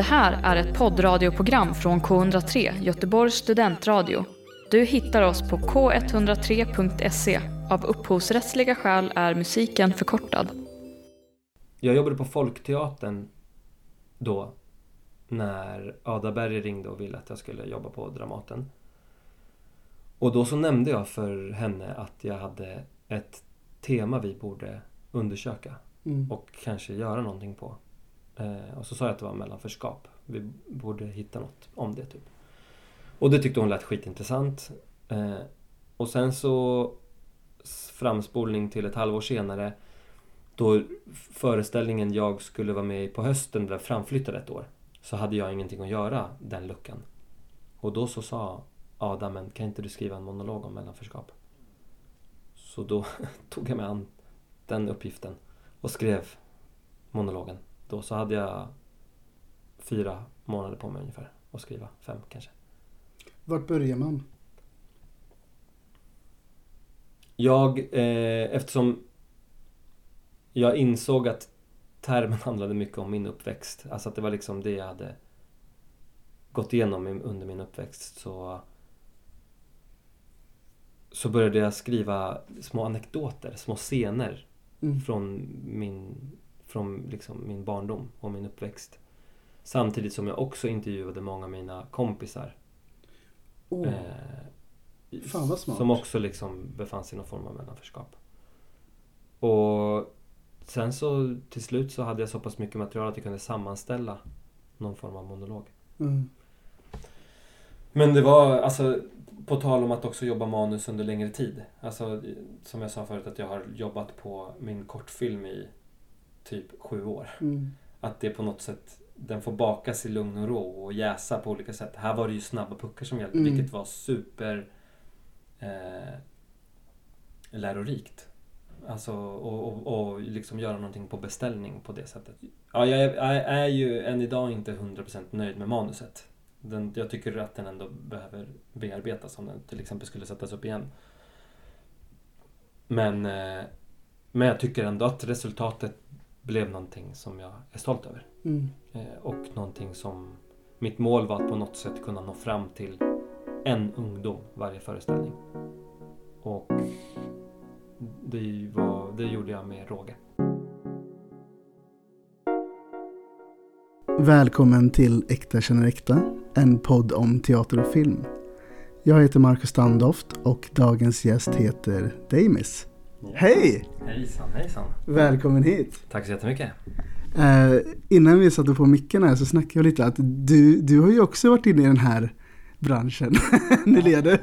Det här är ett poddradioprogram från K103, Göteborgs studentradio. Du hittar oss på k103.se. Av upphovsrättsliga skäl är musiken förkortad. Jag jobbade på Folkteatern då när Ada Berg ringde och ville att jag skulle jobba på Dramaten. Och då så nämnde jag för henne att jag hade ett tema vi borde undersöka Mm. och kanske göra någonting på. Eh, och så sa jag att det var mellanförskap. Vi borde hitta något om det typ. Och det tyckte hon lät skitintressant. Eh, och sen så framspolning till ett halvår senare då föreställningen jag skulle vara med i på hösten blev framflyttad ett år. Så hade jag ingenting att göra den luckan. Och då så sa Adam, men kan inte du skriva en monolog om mellanförskap? Så då tog jag mig an den uppgiften och skrev monologen. Då så hade jag fyra månader på mig ungefär att skriva, fem kanske. Vart börjar man? Jag, eh, eftersom jag insåg att termen handlade mycket om min uppväxt, alltså att det var liksom det jag hade gått igenom under min uppväxt så så började jag skriva små anekdoter, små scener Mm. från min, från liksom min barndom och min uppväxt. Samtidigt som jag också intervjuade många av mina kompisar. Åh, Eh, Fan, vad smart. Som också liksom befann sig i någon form av mellanförskap. Och sen så till slut så hade jag så pass mycket material att jag kunde sammanställa någon form av monolog. mm. Men det var alltså på tal om att också jobba manus under längre tid. Alltså som jag sa förut att jag har jobbat på min kortfilm i typ sju år. Mm. Att det på något sätt den får bakas i lugn och ro och jäsa på olika sätt. Här var det ju snabba puckar som hjälpte Mm. vilket var super eh, lärorikt. Alltså och, och, och liksom göra någonting på beställning på det sättet. Ja, jag är, jag är ju än idag inte 100% nöjd med manuset. Den, jag tycker att den ändå behöver bearbetas om den till exempel skulle sättas upp igen. Men, eh, men jag tycker ändå att resultatet blev någonting som jag är stolt över. Mm. Eh, och någonting som mitt mål var att på något sätt kunna nå fram till en ungdom varje föreställning. Och det, var, det gjorde jag med råge. Välkommen till Äkta känner äkta, en podd om teater och film. Jag heter Marcus Standoft och dagens gäst heter Damis. Hej! Hejsan hejsan! Välkommen hit! Tack så jättemycket! Eh, innan vi satte på micken här så snackade jag lite att du, du har ju också varit inne i den här branschen. Ni leder.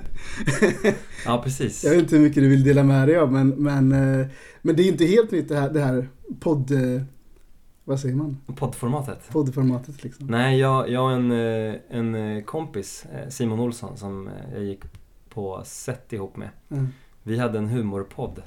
Ja precis. Jag vet inte hur mycket du vill dela med dig av men, men, eh, men det är inte helt nytt det här, det här podd... eh, Vad säger man? Poddformatet. Poddformatet liksom. Nej, jag, jag och en, eh, en kompis, Simon Olsson, som jag gick på set ihop med. Mm. Vi hade en humorpodd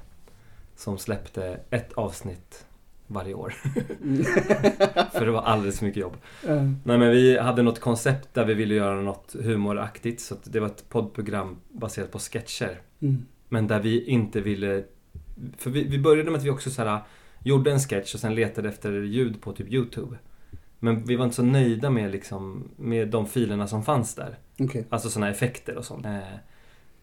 som släppte ett avsnitt varje år. För det var alldeles för mycket jobb. Eh, Nej men vi hade något koncept där vi ville göra något humoraktigt. Så det var ett poddprogram baserat på sketcher. mm. Men där vi inte ville... För vi, vi började med att vi också så här, gjorde en sketch och sen letade efter ljud på typ YouTube. Men vi var inte så nöjda med, liksom, med de filerna som fanns där. Okej. Alltså sådana effekter och sånt.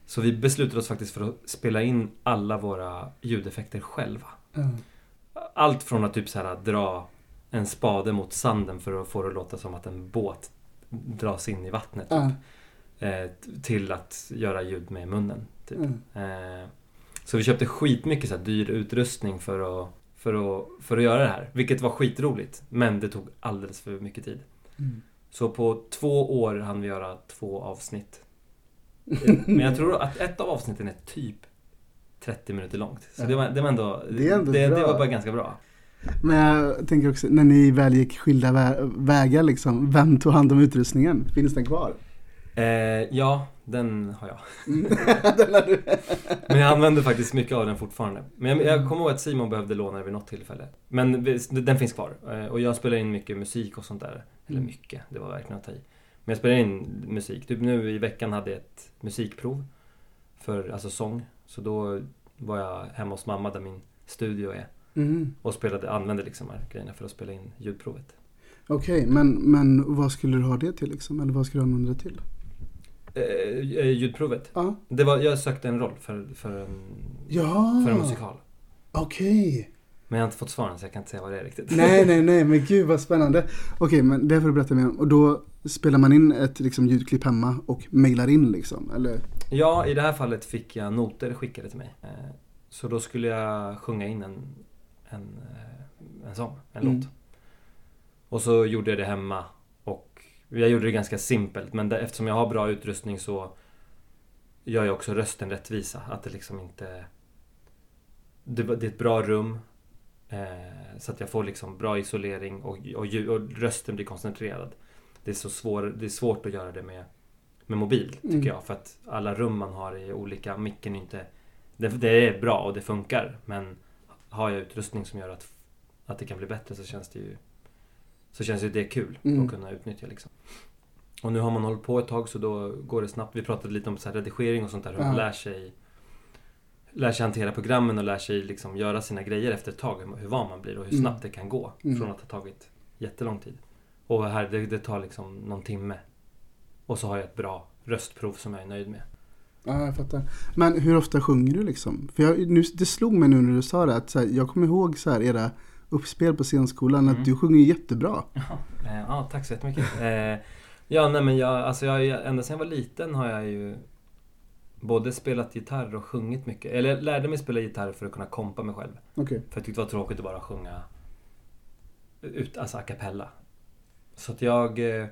Så vi beslutade oss faktiskt för att spela in alla våra ljudeffekter själva. Eh, Allt från att typ så här dra en spade mot sanden för att få det att låta som att en båt dras in i vattnet. Typ. eh, Eh, t- Till att göra ljud med munnen. Typ. eh. Eh, Så vi köpte skitmycket så här dyr utrustning för att, för, att, för att göra det här. Vilket var skitroligt. Men det tog alldeles för mycket tid. Mm. Så på två år hann vi göra två avsnitt. Men jag tror att ett av avsnitten är typ 30 minuter långt. Så det var, det var ändå... Det ändå det, det var bara ganska bra. Men jag tänker också, när ni väl gick skilda vä- vägar liksom, vem tog hand om utrustningen? Finns den kvar? Eh, ja, den har jag. den har du. Men jag använder faktiskt mycket av den fortfarande. Men jag, jag kommer ihåg att Simon behövde låna den vid något tillfälle. Men den finns kvar. Eh, Och jag spelar in mycket musik och sånt där. Eller Mm. mycket, det var verkligen att ta i. Men jag spelar in musik. Typ nu i veckan hade jag ett musikprov. För, alltså sång. Så då var jag hemma hos mamma där min studio är. Mm. Och spelade, använde liksom här grejerna för att spela in ljudprovet. Okej, men, men vad skulle du ha det till liksom? Eller vad skulle du använda det till? Eh, eh, ljudprovet. Ja. Det var, jag sökte en roll för, för, en, Ja, för en musikal. okej. Men jag har inte fått svaren så jag kan inte säga vad det är riktigt. Nej, nej, nej, men gud vad spännande. Okej, men det får du berätta mer om. Och då spelar man in ett liksom, ljudklipp hemma och mailar in liksom? Eller? Ja, i det här fallet fick jag noter skickade till mig. Eh, Så då skulle jag sjunga in en, en, eh, en sång, en Mm. låt. Och så gjorde jag det hemma. Och jag gjorde det ganska simpelt men det, eftersom jag har bra utrustning så gör jag också rösten rättvisa. Att det liksom inte... Det, det är ett bra rum. Eh, så att jag får liksom bra isolering och, och, och rösten blir koncentrerad. Det är, så svår, det är svårt att göra det med, med mobil tycker Mm. jag. För att alla rum man har är olika. Micken är inte... Det, det är bra och det funkar. Men har jag utrustning som gör att, att det kan bli bättre så känns det ju... Så känns ju det kul Mm. att kunna utnyttja liksom. Och nu har man hållit på ett tag så då går det snabbt. Vi pratade lite om så redigering och sånt där. Hur man Ja. lär sig lär sig hantera programmen och lär sig liksom göra sina grejer efter ett tag. Hur, van man blir och hur Mm. snabbt det kan gå. Mm. Från att ha tagit jättelång tid. Och här, det, det tar liksom någon timme. Och så har jag ett bra röstprov som jag är nöjd med. Ja, jag fattar. Men hur ofta sjunger du liksom? För jag, nu, det slog mig nu när du sa det att här, jag kommer ihåg så här, era uppspel på scenskolan Mm. att du sjunger jättebra. Eh, ja, tack så jättemycket. Eh, ja, nej men jag, alltså jag, ända sedan jag var liten har jag ju både spelat gitarr och sjungit mycket. Eller jag lärde mig spela gitarr för att kunna kompa mig själv. Okej. För jag tyckte det var tråkigt att bara sjunga ut, alltså a cappella. Så att jag... eh,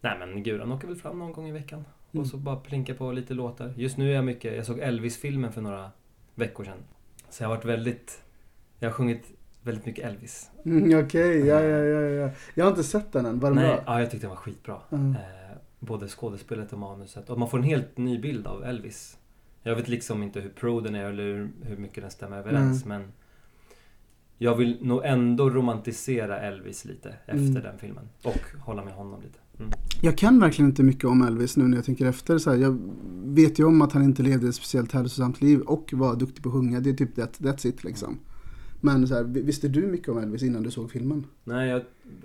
Nej men guran åker väl fram någon gång i veckan. Mm. Och så bara plinka på lite låtar. Just nu är jag mycket... Jag såg Elvis-filmen för några veckor sedan. Så jag har varit väldigt... Jag har sjungit väldigt mycket Elvis. Mm, Okej, ja, ja, ja, ja. Jag har inte sett den än. Var den Nej, bra? ja, jag tyckte det var skitbra. Mm. Eh, både skådespelet och manuset. Och man får en helt ny bild av Elvis. Jag vet liksom inte hur pro den är eller hur, mycket den stämmer överens men jag vill nog ändå romantisera Elvis lite efter Mm. den filmen. Och hålla med honom lite. Mm. Jag kan verkligen inte mycket om Elvis nu när jag tänker efter. Så här, jag vet ju om att han inte levde ett speciellt hälsosamt liv och var duktig på att sjunga. Det är typ that, that's it liksom. Men så här, visste du mycket om Elvis innan du såg filmen? Nej, jag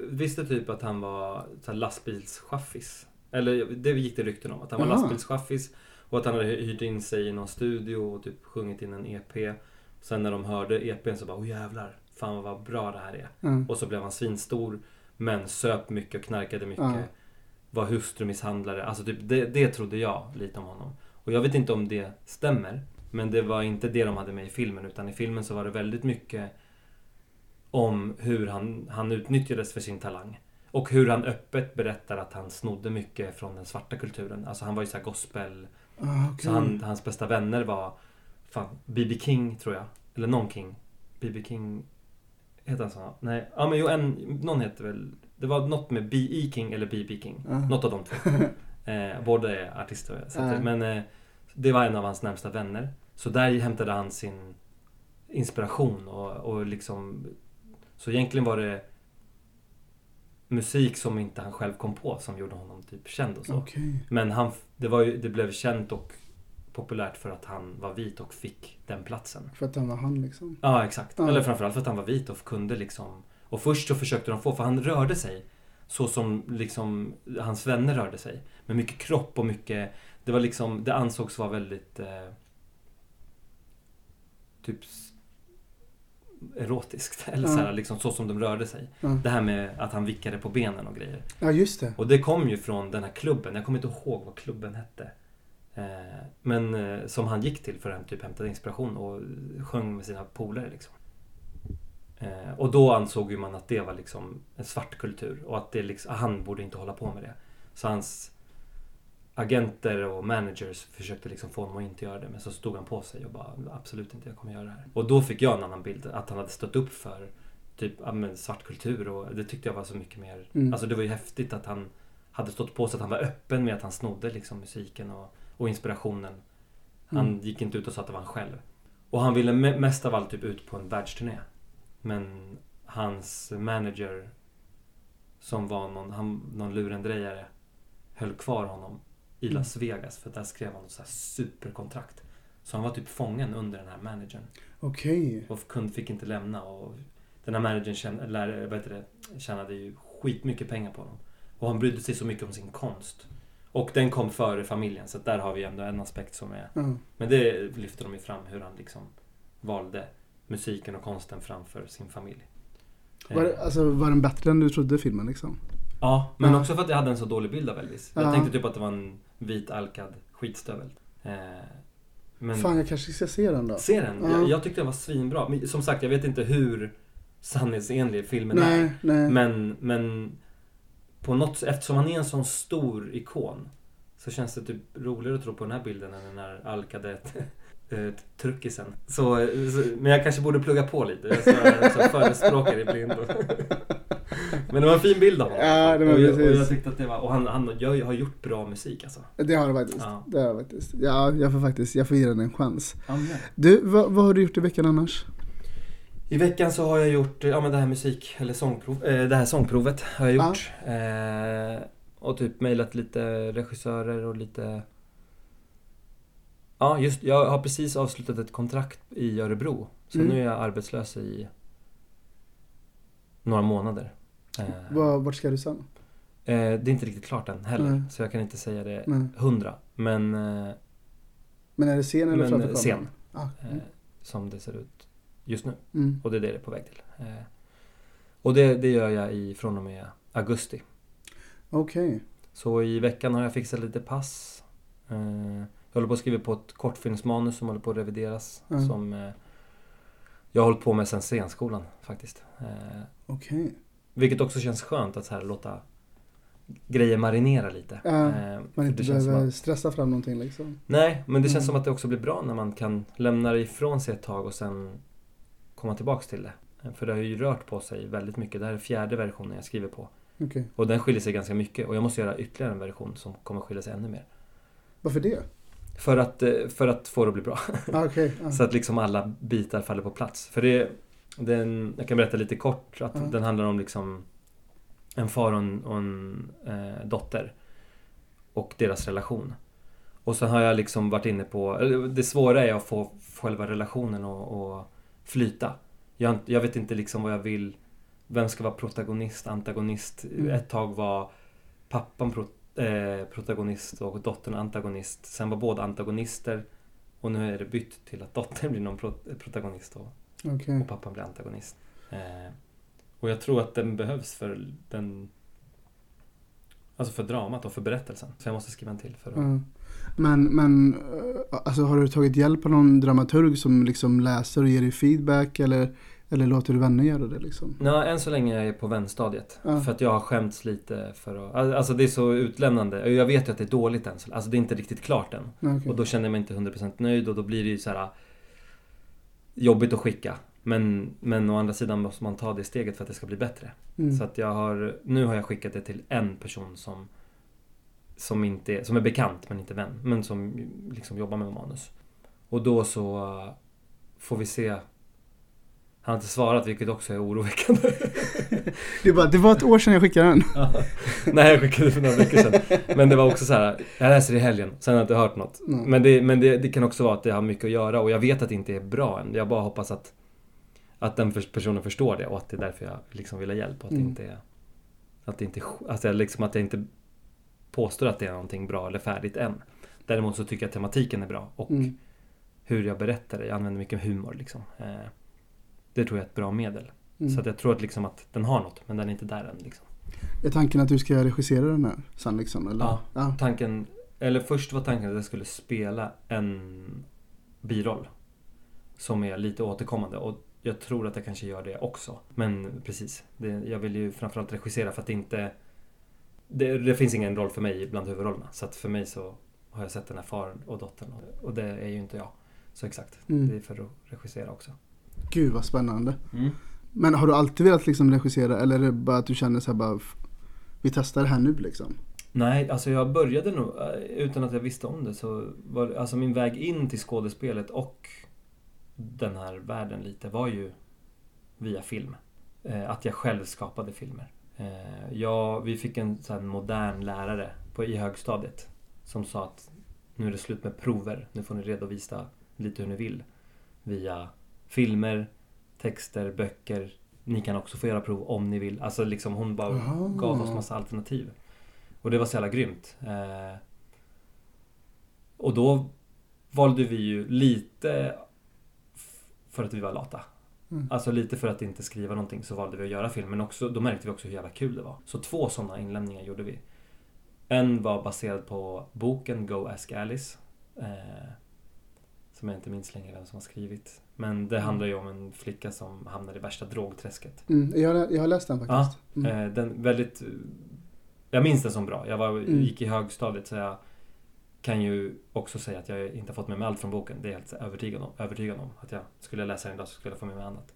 visste typ att han var lastbilschaffis. Eller det gick det rykten om. Att han var lastbilschaffis. Och att han hade hyrt in sig i någon studio och typ sjungit in en EP. Sen när de hörde EPn så bara, åh jävlar. Fan vad bra det här är. Ja. Och så blev han svinstor. Men söp mycket och knarkade mycket. Ja. Var hustrumisshandlare. Alltså typ det, det trodde jag lite om honom. Och jag vet inte om det stämmer. Men det var inte det de hade med i filmen. Utan i filmen så var det väldigt mycket om hur han, han utnyttjades för sin talang. Och hur han öppet berättar att han snodde mycket från den svarta kulturen. Alltså han var ju så här gospel. Ah, okej. Så han, hans bästa vänner var fan, B.B. King tror jag. Eller någon King. B.B. King Heter han så? Nej. Ja men jo, en, någon heter väl... Det var något med B.E. King eller B.B. King. Ja. Något av de två. Eh, båda är artister. Så att, Ja. Men eh, det var en av hans närmsta vänner. Så där hämtade han sin inspiration och, och liksom... Så egentligen var det musik som inte han själv kom på som gjorde honom typ känd och så. Okej. Men han, det, var ju, det blev känt och populärt för att han var vit och fick den platsen. För att han var han liksom. Ja, exakt. Ja. Eller framförallt för att han var vit och kunde liksom... Och först så försökte de få, för han rörde sig så som liksom hans vänner rörde sig. Med mycket kropp och mycket... Det var liksom, det ansågs vara väldigt... Eh, typ erotiskt. Eller Ja. så här, liksom så som de rörde sig. Ja. Det här med att han vickade på benen och grejer. ja, just det. Och det kom ju från den här klubben. Jag kommer inte ihåg vad klubben hette. Eh, men eh, som han gick till för att typ hämta inspiration och sjöng med sina polare liksom. Eh, och då ansåg ju man att det var liksom en svart kultur och att det liksom, han borde inte hålla på med det. Så hans agenter och managers försökte liksom få honom att inte göra det. Men så stod han på sig och bara absolut inte, jag kommer göra det här. Och då fick jag en annan bild. Att han hade stått upp för typ ja, men svart kultur och det tyckte jag var så mycket mer. Mm. Alltså det var ju häftigt att han hade stått på sig att han var öppen med att han snodde liksom musiken och, och inspirationen. Han Mm. gick inte ut och sa att det var han själv. Och han ville me- mest av allt typ ut på en världsturné. Men hans manager som var någon, han, någon lurendrejare höll kvar honom i Mm. Las Vegas för där skrev han så superkontrakt. Så han var typ fången under den här managern. Okej. Och kund fick inte lämna och den här managern tjän, lär, vad heter det, tjänade ju skitmycket pengar på honom. Och han brydde sig så mycket om sin konst. Och den kom före familjen, så där har vi ändå en aspekt som är... Ja. Men det lyfter de ju fram, hur han liksom valde musiken och konsten framför sin familj. Var, det- Eh, alltså, var den bättre än du trodde filmen liksom? Ja, men Ja. också för att jag hade en så dålig bild av Elvis. Jag Ja. tänkte typ att det var en vit alkad skitstövel. Eh, men Fan jag kanske ska se den då. se den. Ja. Jag, jag tyckte den var svinbra. Men som sagt, jag vet inte hur sanningsenlig filmen Nej, är. nej. Men, men på något eftersom han är en sån stor ikon så känns det typ roligare att tro på den här bilden än den här alkade eh, truckisen. Så, så, men jag kanske borde plugga på lite. Jag är så förespråkare i blindo. Men det var en fin bild av honom. Ja, det var och, jag, och jag tyckte att det var... Och han, han jag har gjort bra musik alltså. Det har det faktiskt. Ja. Det har det faktiskt. Ja, jag får faktiskt, jag får ge den en chans. Ja, Du, vad, vad har du gjort i veckan annars? I veckan så har jag gjort ja, men det här musik eller sångprov, eh, det här sångprovet har jag gjort. Eh, och typ mejlat lite regissörer och lite Ja just jag har precis avslutat ett kontrakt i Örebro. Så Mm. nu är jag arbetslös i några månader. Eh, Var, vart ska du sen? eh, det är inte riktigt klart än heller. Nej. Så jag kan inte säga det Nej. hundra. Men eh, Men är det scen eller Men, framför eh, scen. Ah, eh, mm. som det ser ut just nu. Mm. Och det är det det är på väg till. Eh, och det, det gör jag i, från och med augusti. Okej. Så i veckan har jag fixat lite pass. Eh, jag håller på att skriva på ett kortfilmsmanus som håller på att revideras. Mm. Som eh, jag har hållit på med sen scenskolan faktiskt. Okej. vilket också känns skönt att så här låta grejer marinera lite. Ja, Eh, Man inte känns behöver att, stressa fram någonting liksom. Nej, men det känns Mm. som att det också blir bra när man kan lämna det ifrån sig ett tag och sen komma tillbaks till det. För det har ju rört på sig väldigt mycket. Det här är fjärde versionen jag skriver på. Okej. Och den skiljer sig ganska mycket och jag måste göra ytterligare en version som kommer skilja sig ännu mer. Varför det? För att, eh, för att få det att bli bra. Ah, Okej. ah. Så att liksom alla bitar faller på plats. För det, den, jag kan berätta lite kort att Ja. den handlar om liksom en far och en, och en eh, dotter. Och deras relation. Och sen har jag liksom varit inne på, det svåra är att få själva relationen att, att flyta. Jag, jag vet inte liksom vad jag vill, vem ska vara protagonist, antagonist. Mm. Ett tag var pappan pro, eh, protagonist och dottern antagonist. Sen var båda antagonister. Och nu är det bytt till att dottern blir någon pro, protagonist och, Okej. och pappan blir antagonist. Eh, och jag tror att den behövs för den Alltså för dramat och för berättelsen. Så jag måste skriva en till för att... Ja. Men, men eh, alltså, har du tagit hjälp av någon dramaturg som liksom läser och ger dig feedback eller, eller låter du vänner göra det liksom? Nej, än så länge är jag på vänstadiet. Ja. För att jag har skämts lite för att... Alltså det är så utlämnande. Jag vet ju att det är dåligt än. så- Alltså det är inte riktigt klart än. Okej. Och då känner jag mig inte 100% nöjd och då blir det ju så här jobbigt att skicka. Men, men å andra sidan måste man ta det steget för att det ska bli bättre. Mm. Så att jag har, nu har jag skickat det till en person som som, inte är, som är bekant men inte vän. Men som liksom jobbar med manus. Och då så uh, får vi se. Han har inte svarat vilket också är oroväckande. Det, bara, det var ett år sedan jag skickade den. Nej jag skickade för några veckor sedan. Men det var också så här. Jag läser i helgen. Sen har jag inte hört något. Nej. Men, det, men det, det kan också vara att det har mycket att göra och jag vet att det inte är bra än. Jag bara hoppas att att den personen förstår det och att det är därför jag liksom vill ha hjälp. Och att Mm. det inte är... Att det inte sk- alltså liksom att jag inte påstår att det är någonting bra eller färdigt än. Däremot så tycker jag att tematiken är bra och Mm. hur jag berättar det. Jag använder mycket humor liksom. Eh, det tror jag är ett bra medel. Mm. Så att jag tror att, liksom att den har något, men den är inte där än. Liksom. Är tanken att du ska regissera den här sen liksom? Eller? Ja. ja. Tanken, eller först var tanken att jag skulle spela en biroll. Som är lite återkommande och jag tror att jag kanske gör det också. Men precis, det, jag vill ju framförallt regissera för att det inte... Det, det finns ingen roll för mig bland huvudrollerna. Så att för mig så har jag sett den här faren och dottern och, och det är ju inte jag. Så exakt, Mm. det är för att regissera också. Gud vad spännande. Men har du alltid velat liksom regissera eller är det bara att du känner så här bara vi testar det här nu liksom? Nej, alltså jag började nog eh, utan att jag visste om det. Så var, alltså min väg in till skådespelet och den här världen lite var ju via film. Eh, att jag själv skapade filmer. Eh, jag, vi fick en här modern lärare på, i högstadiet som sa att nu är det slut med prover. Nu får ni redovisa lite hur ni vill. Via filmer, texter, böcker, ni kan också få göra prov om ni vill. Alltså liksom hon bara Aha. gav oss massa alternativ. Och det var så jävla grymt. Eh, och då valde vi ju lite för att vi var lata. Mm. Alltså lite för att inte skriva någonting så valde vi att göra film. Men också, då märkte vi också hur jävla kul det var. Så två sådana inlämningar gjorde vi. En var baserad på boken Go Ask Alice. Eh, som jag inte minns längre vem som har skrivit. Men det handlar ju om en flicka som hamnar i värsta drogträsket. Mm, jag, jag har läst den faktiskt. Mm. Eh, den väldigt... Jag minns den som bra. Jag var, Mm. gick i högstadiet så jag kan ju också säga att jag inte har fått med mig allt från boken. Det är jag helt övertygad om. Övertygad om. Att jag skulle läsa den idag så skulle jag få med mig annat.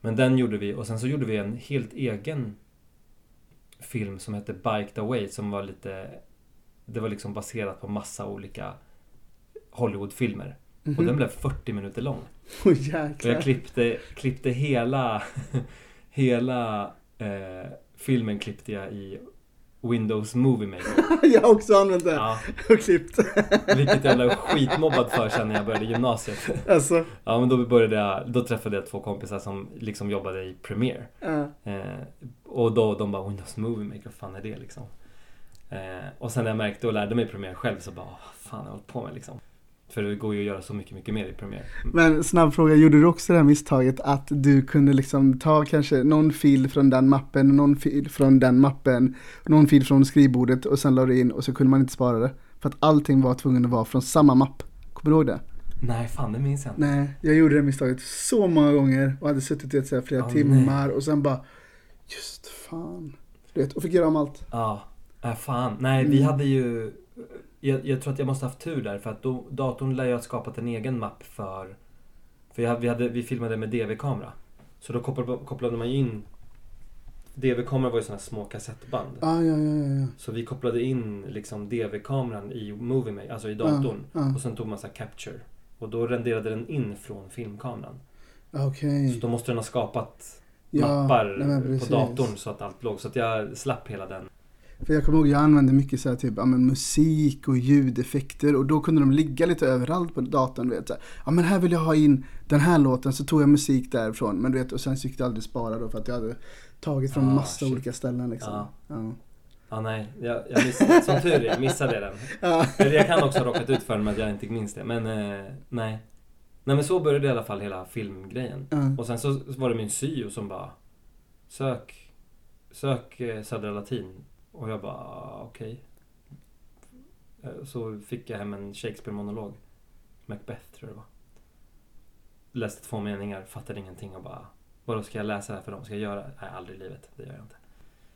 Men den gjorde vi och sen så gjorde vi en helt egen film som hette Biked Away som var lite... Det var liksom baserat på massa olika Hollywoodfilmer. Och Mhm. den blev 40 minuter lång. Oj Och jag klippte, klippte hela, hela eh, filmen klippte jag i Windows Movie Maker. jag har också använt den Ja, och klippt. vilket jag blev skitmobbad för sen när jag började gymnasiet. alltså, Ja men då började jag, då träffade jag två kompisar som liksom jobbade i Premiere. ja. Eh, och då de bara Windows Movie Maker, vad fan är det liksom? Eh, och sen när jag märkte och lärde mig Premiere själv så bara, "Åh, vad fan har jag hållit på med liksom? För det går ju att göra så mycket, mycket mer i Premiere. Men snabb fråga, gjorde du också det här misstaget att du kunde liksom ta kanske någon fil från den mappen, någon fil från den mappen, någon fil från skrivbordet och sen la du in och så kunde man inte spara det? För att allting var tvungen att vara från samma mapp. Kommer du ihåg det? Nej, fan det minns jag inte. Nej, jag gjorde det misstaget så många gånger och hade suttit i flera Åh, timmar och sen bara Just fan. Du vet, och fick göra om allt. Ja, äh, fan. Nej, vi Mm. hade ju... Jag, jag tror att jag måste haft tur där för att då, datorn lär ju ha skapat en egen mapp för... För jag, vi, hade, vi filmade med DV-kamera. Så då kopplade, kopplade man ju in... DV-kamera var ju här små kassettband. Ah, ja, ja, ja. Så vi kopplade in liksom DV-kameran i Movie Maker, alltså i datorn. Ja, ja. Och sen tog man så här capture. Och då renderade den in från filmkameran. Okej. Så då måste den ha skapat mappar nej, på datorn så att allt låg. Så att jag slapp hela den. För jag kommer ihåg, jag använde mycket så här, typ, ja, men musik och ljudeffekter och då kunde de ligga lite överallt på datorn. Du vet, så här, ja men här vill jag ha in den här låten, så tog jag musik därifrån. Men du vet, och sen gick det aldrig spara då för att jag hade tagit från Ah, massa shit. olika ställen liksom. Ja. Ja. Ja, nej. Jag, jag missade, som tur är, jag missade den. Ja. Jag kan också ha råkat ut för den med att jag inte minns det. Men eh, nej. Nej men så började i alla fall hela filmgrejen. Ja. Och sen så var det min syo som bara Sök Sök eh, Södra Latin. Och jag bara okej. Okay. Så fick jag hem en Shakespeare-monolog. Macbeth tror jag det var. Läste två meningar, fattade ingenting och bara Vadå ska jag läsa det här för dem? Ska jag göra? Nej, aldrig i livet. Det gör jag inte.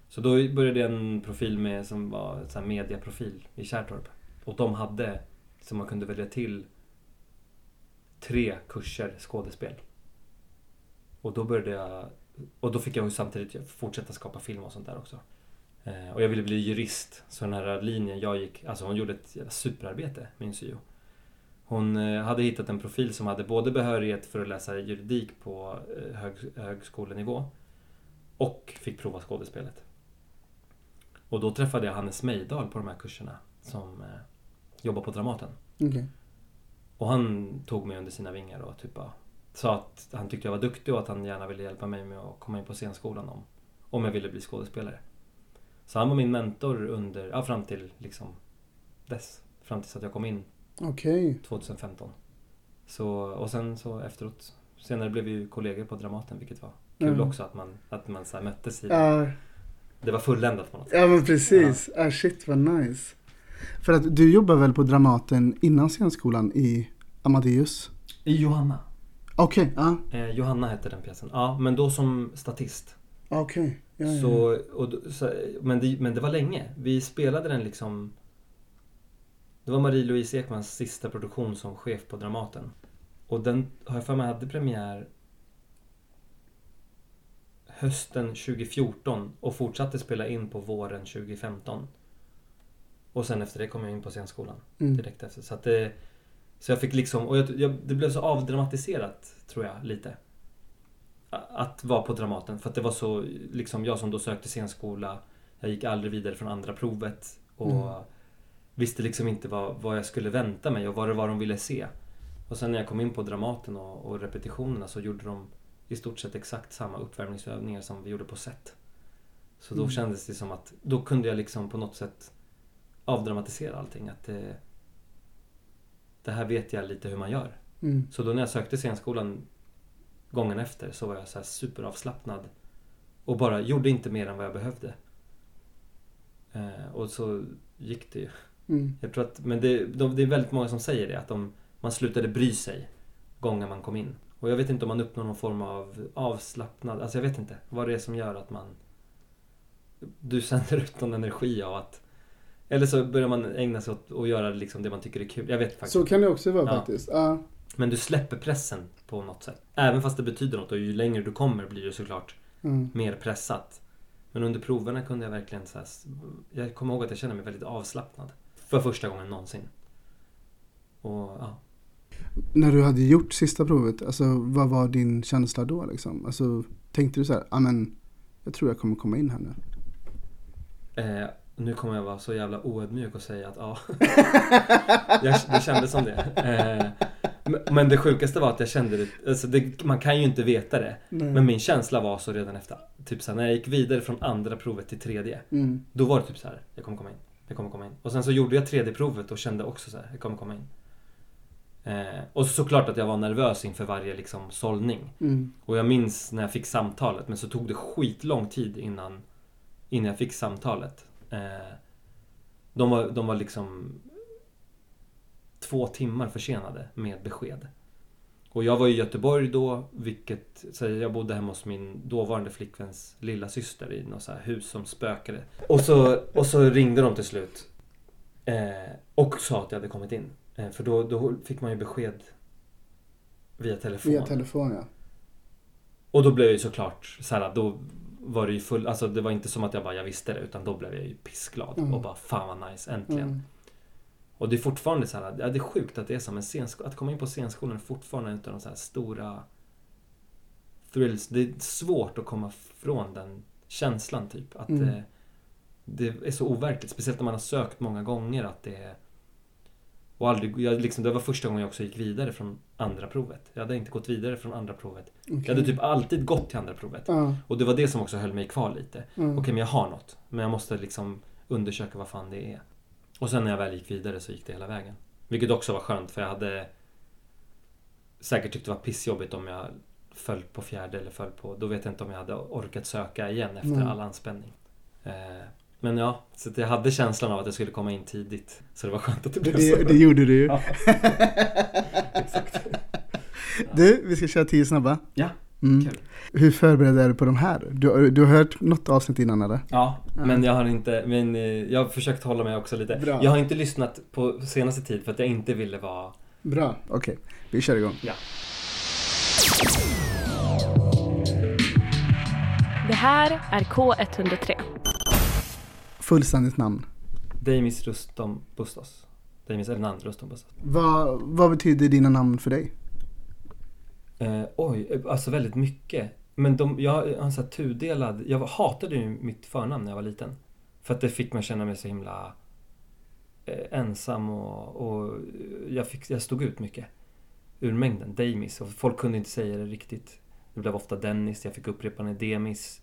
Så då började jag en profil med som var en sån här mediaprofil i Kärrtorp. Och de hade, som man kunde välja till, tre kurser skådespel. Och då började jag, och då fick jag ju samtidigt fortsätta skapa film och sånt där också. Eh, och jag ville bli jurist, så den här linjen jag gick, alltså hon gjorde ett superarbete, min syo. Hon eh, hade hittat en profil som hade både behörighet för att läsa juridik på eh, hög, högskolenivå och fick prova skådespelet. Och då träffade jag Hannes Mejdal på de här kurserna som eh, jobbar på Dramaten. Okej. Och han tog mig under sina vingar och typ bara sa att han tyckte jag var duktig och att han gärna ville hjälpa mig med att komma in på scenskolan om, om jag ville bli skådespelare. Så han var min mentor under, ja fram till liksom dess. Fram tills att jag kom in Okej. 2015. Så, och sen så efteråt, senare blev vi ju kollegor på Dramaten vilket var kul Mm. också att man, att man så möttes i Ja, Det var fulländat på något sätt. ja men precis. Ah, shit vad nice. För att du jobbar väl på Dramaten innan scenskolan i Amadeus? I Johanna. Okej, ja. Eh, Johanna hette den pjäsen. Ja, men då som statist. Okej. Ja, ja, ja. Så, och, då- så, men, det, men det var länge. Vi spelade den liksom... Det var Marie-Louise Ekmans sista produktion som chef på Dramaten. Och den har jag för mig hade premiär hösten 2014 och fortsatte spela in på våren 2015. Och sen efter det kom jag in på scenskolan Mm. direkt efter. Så det... Så jag fick liksom... Och jag, jag, det blev så avdramatiserat, tror jag, lite. Att vara på Dramaten. För att det var så... Liksom jag som då sökte scenskola. Jag gick aldrig vidare från andra provet. Och Mm. visste liksom inte vad, vad jag skulle vänta mig och vad det var de ville se. Och sen när jag kom in på Dramaten och, och repetitionerna så gjorde de i stort sett exakt samma uppvärmningsövningar som vi gjorde på set. Så då Mm. kändes det som att då kunde jag liksom på något sätt avdramatisera allting. Att det, det här vet jag lite hur man gör. Mm. Så då när jag sökte scenskolan gången efter så var jag så här superavslappnad och bara gjorde inte mer än vad jag behövde. Eh, och så gick det ju. Mm. Jag tror att, men det, de, det är väldigt många som säger det, att de, man slutade bry sig gången man kom in. Och jag vet inte om man uppnår någon form av avslappnad, alltså jag vet inte vad det är som gör att man du sänder ut någon energi av att eller så börjar man ägna sig åt att göra liksom det man tycker är kul. Jag vet faktiskt Så kan det också vara Ja. faktiskt. Ja. Men du släpper pressen på något sätt. Även fast det betyder något och ju längre du kommer blir det såklart Mm. mer pressat. Men under proverna kunde jag verkligen så här, Jag kommer ihåg att jag kände mig väldigt avslappnad. För första gången någonsin. Och ja. När du hade gjort sista provet, alltså vad var din känsla då liksom? Alltså tänkte du så här, ja men jag tror jag kommer komma in här nu. Eh, nu kommer jag vara så jävla oödmjuk och säga att ja. jag, det kändes som det. Eh, men- det sjukaste var att jag kände det, alltså det, man kan ju inte veta det. Men min känsla var så redan efter, typ så här, när jag gick vidare från andra provet till tredje. Mm. Då var det typ så här, jag kommer komma in. Jag kommer komma in. Och sen så gjorde jag tredje provet och kände också så här, jag kommer komma in. Eh, och såklart att jag var nervös inför varje liksom sållning. Mm. Och jag minns när jag fick samtalet, men så tog det skitlång tid innan, innan jag fick samtalet. Eh, de, var, de var liksom två timmar försenade med besked. Och jag var i Göteborg då, vilket, så jag bodde hemma hos min dåvarande flickväns lilla syster i något så hus som spökade. Och så, och så ringde de till slut. Eh, och sa att jag hade kommit in. Eh, för då, då fick man ju besked via telefon. Via telefon ja. Och då blev jag ju såklart så här, då var det ju full, alltså det var inte som att jag bara jag visste det utan då blev jag ju pissglad Mm. och bara fan vad nice, äntligen. Mm. Och det är fortfarande så här, ja, det är sjukt att det är som en scenskola, att komma in på scenskolan är fortfarande en av de så här stora thrills. Det är svårt att komma från den känslan typ. Att Mm. det, det är så overkligt, speciellt när man har sökt många gånger att det är och aldrig, jag liksom, det var första gången jag också gick vidare från andra provet. Jag hade inte gått vidare från andra provet. Okej. Jag hade typ alltid gått till andra provet. Ja. Och det var det som också höll mig kvar lite. Mm. Okej, men jag har något. Men jag måste liksom undersöka vad fan det är. Och sen när jag väl gick vidare så gick det hela vägen. Vilket också var skönt för jag hade säkert tyckt det var pissjobbigt om jag föll på fjärde eller föll på... Då vet jag inte om jag hade orkat söka igen efter Nej. all anspänning. Eh, men ja, så jag hade känslan av att jag skulle komma in tidigt. Så det var skönt att det Det, blev så. det, det gjorde du ju. Ja. Exakt. Du, vi ska köra tio snabba. Ja, Mm. kul. Hur förberedd är du på de här? Du, du har hört något avsnitt innan eller? Ja, Ja. men jag har inte, men eh, jag har försökt hålla mig också lite. Bra. Jag har inte lyssnat på senaste tid för att jag inte ville vara... Bra, okej. Vi kör igång. Ja. Det här är K103. Fullständigt namn. Demis Rustom Bustos. Demis Hernand Rustom Bustos. Vad, vad betyder dina namn för dig? Eh, oj, eh, alltså väldigt mycket. Men de, jag har en sån här tudelad... Jag hatade ju mitt förnamn när jag var liten. För att det fick mig känna mig så himla eh, ensam och, och jag, fick, jag stod ut mycket. Ur mängden. Demis. Och folk kunde inte säga det riktigt. Det blev ofta Dennis. Jag fick upprepa det Demis.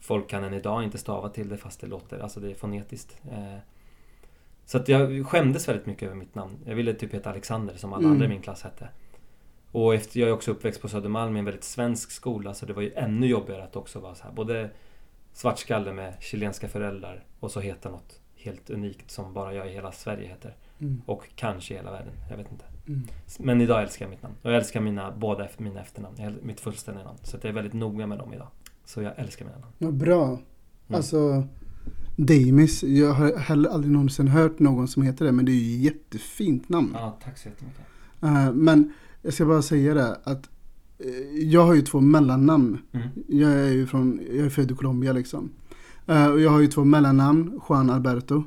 Folk kan än idag inte stava till det fast det låter, alltså det är fonetiskt. Eh, så att jag skämdes väldigt mycket över mitt namn. Jag ville typ heta Alexander som alla Mm. andra i min klass hette. Och efter, jag är också uppväxt på Södermalm i en väldigt svensk skola så det var ju ännu jobbigare att också vara så här både svartskalle med chilenska föräldrar och så heta något helt unikt som bara jag i hela Sverige heter. Mm. Och kanske i hela världen, jag vet inte. Mm. Men idag älskar jag mitt namn. Och jag älskar mina, båda mina efternamn. Mitt fullständiga namn. Så jag är väldigt noga med dem idag. Så jag älskar mina namn. Vad bra. Alltså, Damis, jag har heller aldrig någonsin hört någon som heter det, men det är ju ett jättefint namn. Ja, tack så jättemycket. Eh, men jag ska bara säga det att eh, jag har ju två mellannamn. Mm. Jag är ju från, jag är född i Colombia liksom. Eh, och jag har ju två mellannamn, Juan Alberto.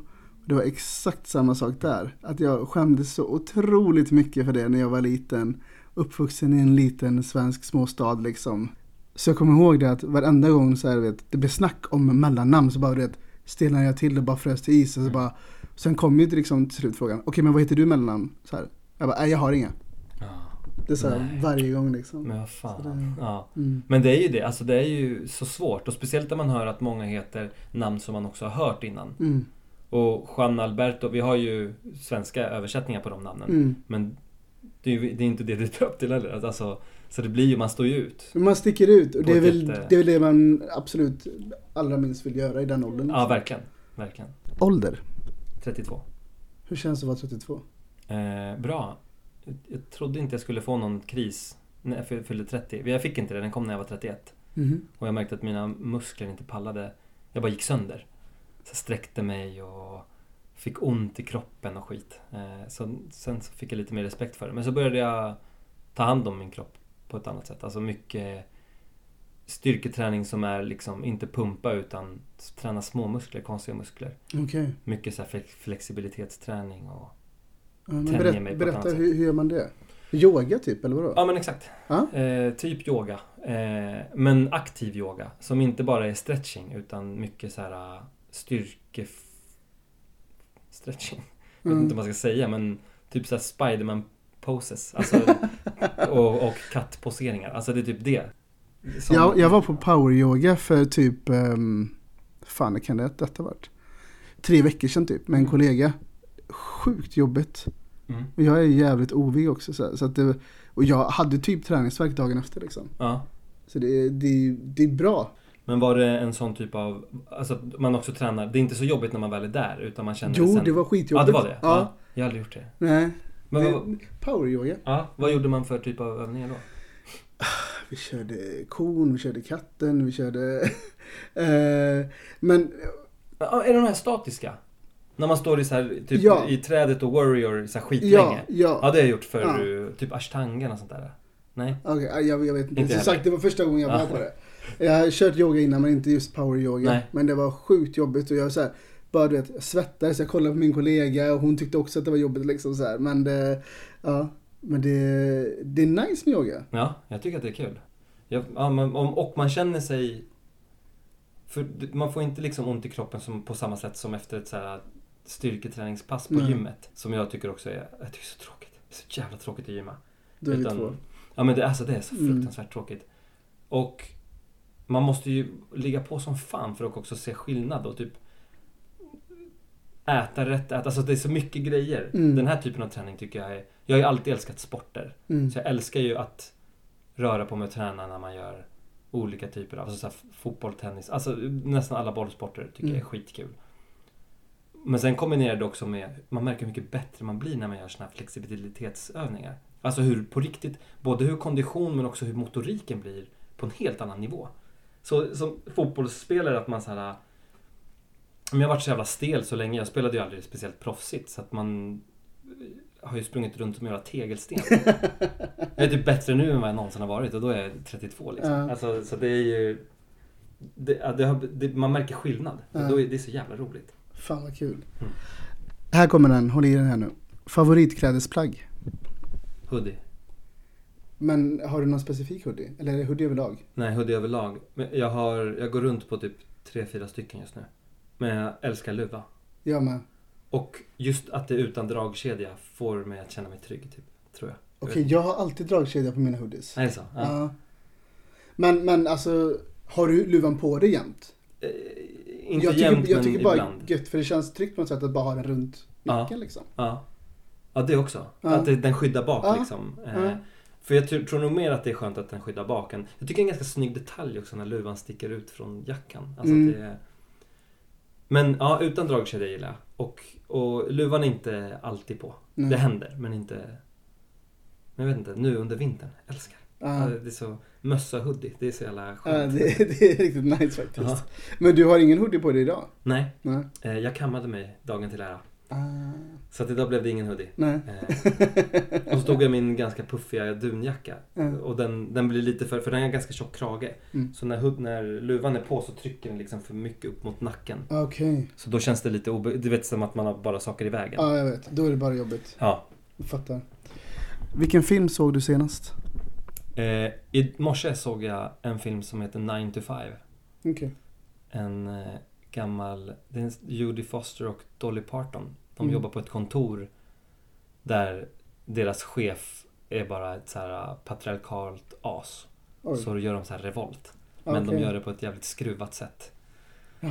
Det var exakt samma sak där. Att jag skämdes så otroligt mycket för det när jag var liten. Uppvuxen i en liten svensk småstad liksom. Så jag kommer ihåg det att varenda gång så här, vet, det blev snack om mellannamn så bara vet, stelnade jag till och bara frös till is. Och så Mm. bara, sen kom ju liksom till slut frågan, okej men vad heter du mellannamn? Så här. Jag bara, nej jag har inga. Ja. Det är så här varje gång liksom. Men vad Så fan. det- Ja. Mm. Men det är ju det, alltså det är ju så svårt och speciellt när man hör att många heter namn som man också har hört innan. Mm. Och Juan Alberto, vi har ju svenska översättningar på de namnen. Mm. Men det är, ju, det är inte det det är döpt till heller. Alltså, så det blir ju, man står ju ut. Men man sticker ut och det är, väl, det är väl det man absolut allra minst vill göra i den åldern. Ja, verkligen. Verkligen. Ålder. 32. Hur känns det att vara 32? Eh, bra. Jag, trodde inte jag skulle få någon kris när jag fy- fyllde 30. Jag fick inte det, den kom när jag var 31. Mhm. Och jag märkte att mina muskler inte pallade. Jag bara gick sönder. Så jag sträckte mig och fick ont i kroppen och skit. Eh, så, sen så fick jag lite mer respekt för det. Men så började jag ta hand om min kropp på ett annat sätt. Alltså mycket styrketräning som är liksom inte pumpa utan träna små muskler, konstiga muskler. Okej. Mycket så flexibilitetsträning och... Men berätt, mig på berätta hur, hur gör man det? Yoga typ, eller vadå? Ja men exakt. Ja. Eh, typ yoga. Eh, men aktiv yoga. Som inte bara är stretching utan mycket så här uh, styrke... Stretching. Jag vet Mm. inte vad man ska säga men typ så här Spiderman poses. Alltså, och, och kattposeringar. Alltså det är typ det. Som- Jag, jag var på poweryoga för typ, um, fan det kan det detta varit? Tre veckor sedan typ med en kollega. Sjukt jobbigt. Mm. Och jag är jävligt ovig också så, att det, Och jag hade typ träningsvärk dagen efter liksom. Ja. Så det, det, det är bra. Men var det en sån typ av... Alltså att man också tränar. Det är inte så jobbigt när man väl är där utan man känner Jo, sen... det var skitjobbigt. Ja, det var det? Ja. Jag har aldrig gjort det. Nej. Men det, vad, poweryoga. ja, vad gjorde man för typ av övningar då? Vi körde kon, vi körde katten, vi körde... eh, men Ja, är det de här statiska? När man står i, så här, typ, Ja. i trädet och warrior så här ja, skitlänge? ja. Ja, det har jag gjort för Ja. typ ashtangan och sånt där. Nej? Okej, jag, jag vet inte. Inte Som sagt, det var första gången jag var Ja. på det. Jag har kört yoga innan men inte just power yoga. Nej. Men det var sjukt jobbigt och jag så här, bara du vet, jag svettades. Jag kollade på min kollega och hon tyckte också att det var jobbigt liksom så här. Men det, ja, men det, det är nice med yoga. Ja, jag tycker att det är kul. Jag, ja, men, om, och man känner sig... För man får inte liksom ont i kroppen som, på samma sätt som efter ett så här styrketräningspass på Nej. gymmet. Som jag tycker också är, jag tycker är så tråkigt. Det är så jävla tråkigt att gymma. Då är vi Utan- två. Ja men det, alltså, det är så Mm. fruktansvärt tråkigt. Och man måste ju ligga på som fan för att också se skillnad och typ äta rätt, äta, alltså det är så mycket grejer. Mm. Den här typen av träning tycker jag är, jag har ju alltid älskat sporter. Mm. Så jag älskar ju att röra på mig och träna när man gör olika typer av, alltså så fotboll, tennis, alltså nästan alla bollsporter tycker jag är Mm. skitkul. Men sen kombinerar det också med, man märker hur mycket bättre man blir när man gör såna här flexibilitetsövningar. Alltså hur på riktigt, både hur kondition men också hur motoriken blir på en helt annan nivå. Så som fotbollsspelare att man så här men jag har varit så jävla stel så länge. Jag spelade ju aldrig speciellt proffsigt så att man har ju sprungit runt som en jävla tegelsten. jag är typ bättre nu än vad jag någonsin har varit och då är jag 32 liksom. Ja. Alltså, så det är ju... Det, det har, det, man märker skillnad. Ja. Då är, det är så jävla roligt. Fan vad kul. Mm. Här kommer den, håll i den här nu. Favoritklädesplagg? Hoodie. Men har du någon specifik hoodie? Eller är det hoodie överlag? Nej, hoodie överlag. Men jag, har, jag går runt på typ tre fyra stycken just nu. Men jag älskar luva. Jag med. Och just att det är utan dragkedja får mig att känna mig trygg, typ. Tror jag. Okej, jag har alltid dragkedja på mina hoodies. Är det så? Ja. Ja. Men, men alltså, har du luvan på dig jämt? Inte jag tycker, jämt, jag men tycker bara ibland. gött för det känns tryggt på något sätt att bara ha den runt Ja. nacken liksom. Ja. ja, det också. Ja. Att det, den skyddar bak Ja. liksom. Eh, Ja. För jag tror, nog mer att det är skönt att den skyddar baken. Jag tycker det är en ganska snygg detalj också när luvan sticker ut från jackan. Alltså Mm. det är... Men ja, utan dragkedja gillar jag. Och, och luvan är inte alltid på. Nej. Det händer, men inte... Men jag vet inte, nu under vintern. Älskar. Ja. Det är så... Mössa hoodie, det är så jävla skönt. det, det är riktigt nice faktiskt. Ja. Men du har ingen hoodie på dig idag? Nej, Nej. eh, jag kammade mig dagen till ära. Ah, Så att idag blev det ingen hoodie. nej. Eh, och så tog jag min ganska puffiga dunjacka. Och den, den blir lite för, för den har ganska tjock krage. Mm. Så när, hud, när luvan är på så trycker den liksom för mycket upp mot nacken. Okej. Så då känns det lite obe... Du vet som att man har bara saker i vägen. Ja, jag vet. Då är det bara jobbigt. Ja. Jag fattar. Vilken film såg du senast? Eh, I morse såg jag en film som heter 9 to 5. Okej. En eh, gammal... Det är Judy Foster och Dolly Parton. De Mm. jobbar på ett kontor där deras chef är bara ett så här patriarkalt as. Oj. Så då gör de så här revolt. Men de Okej. gör det på ett jävligt skruvat sätt.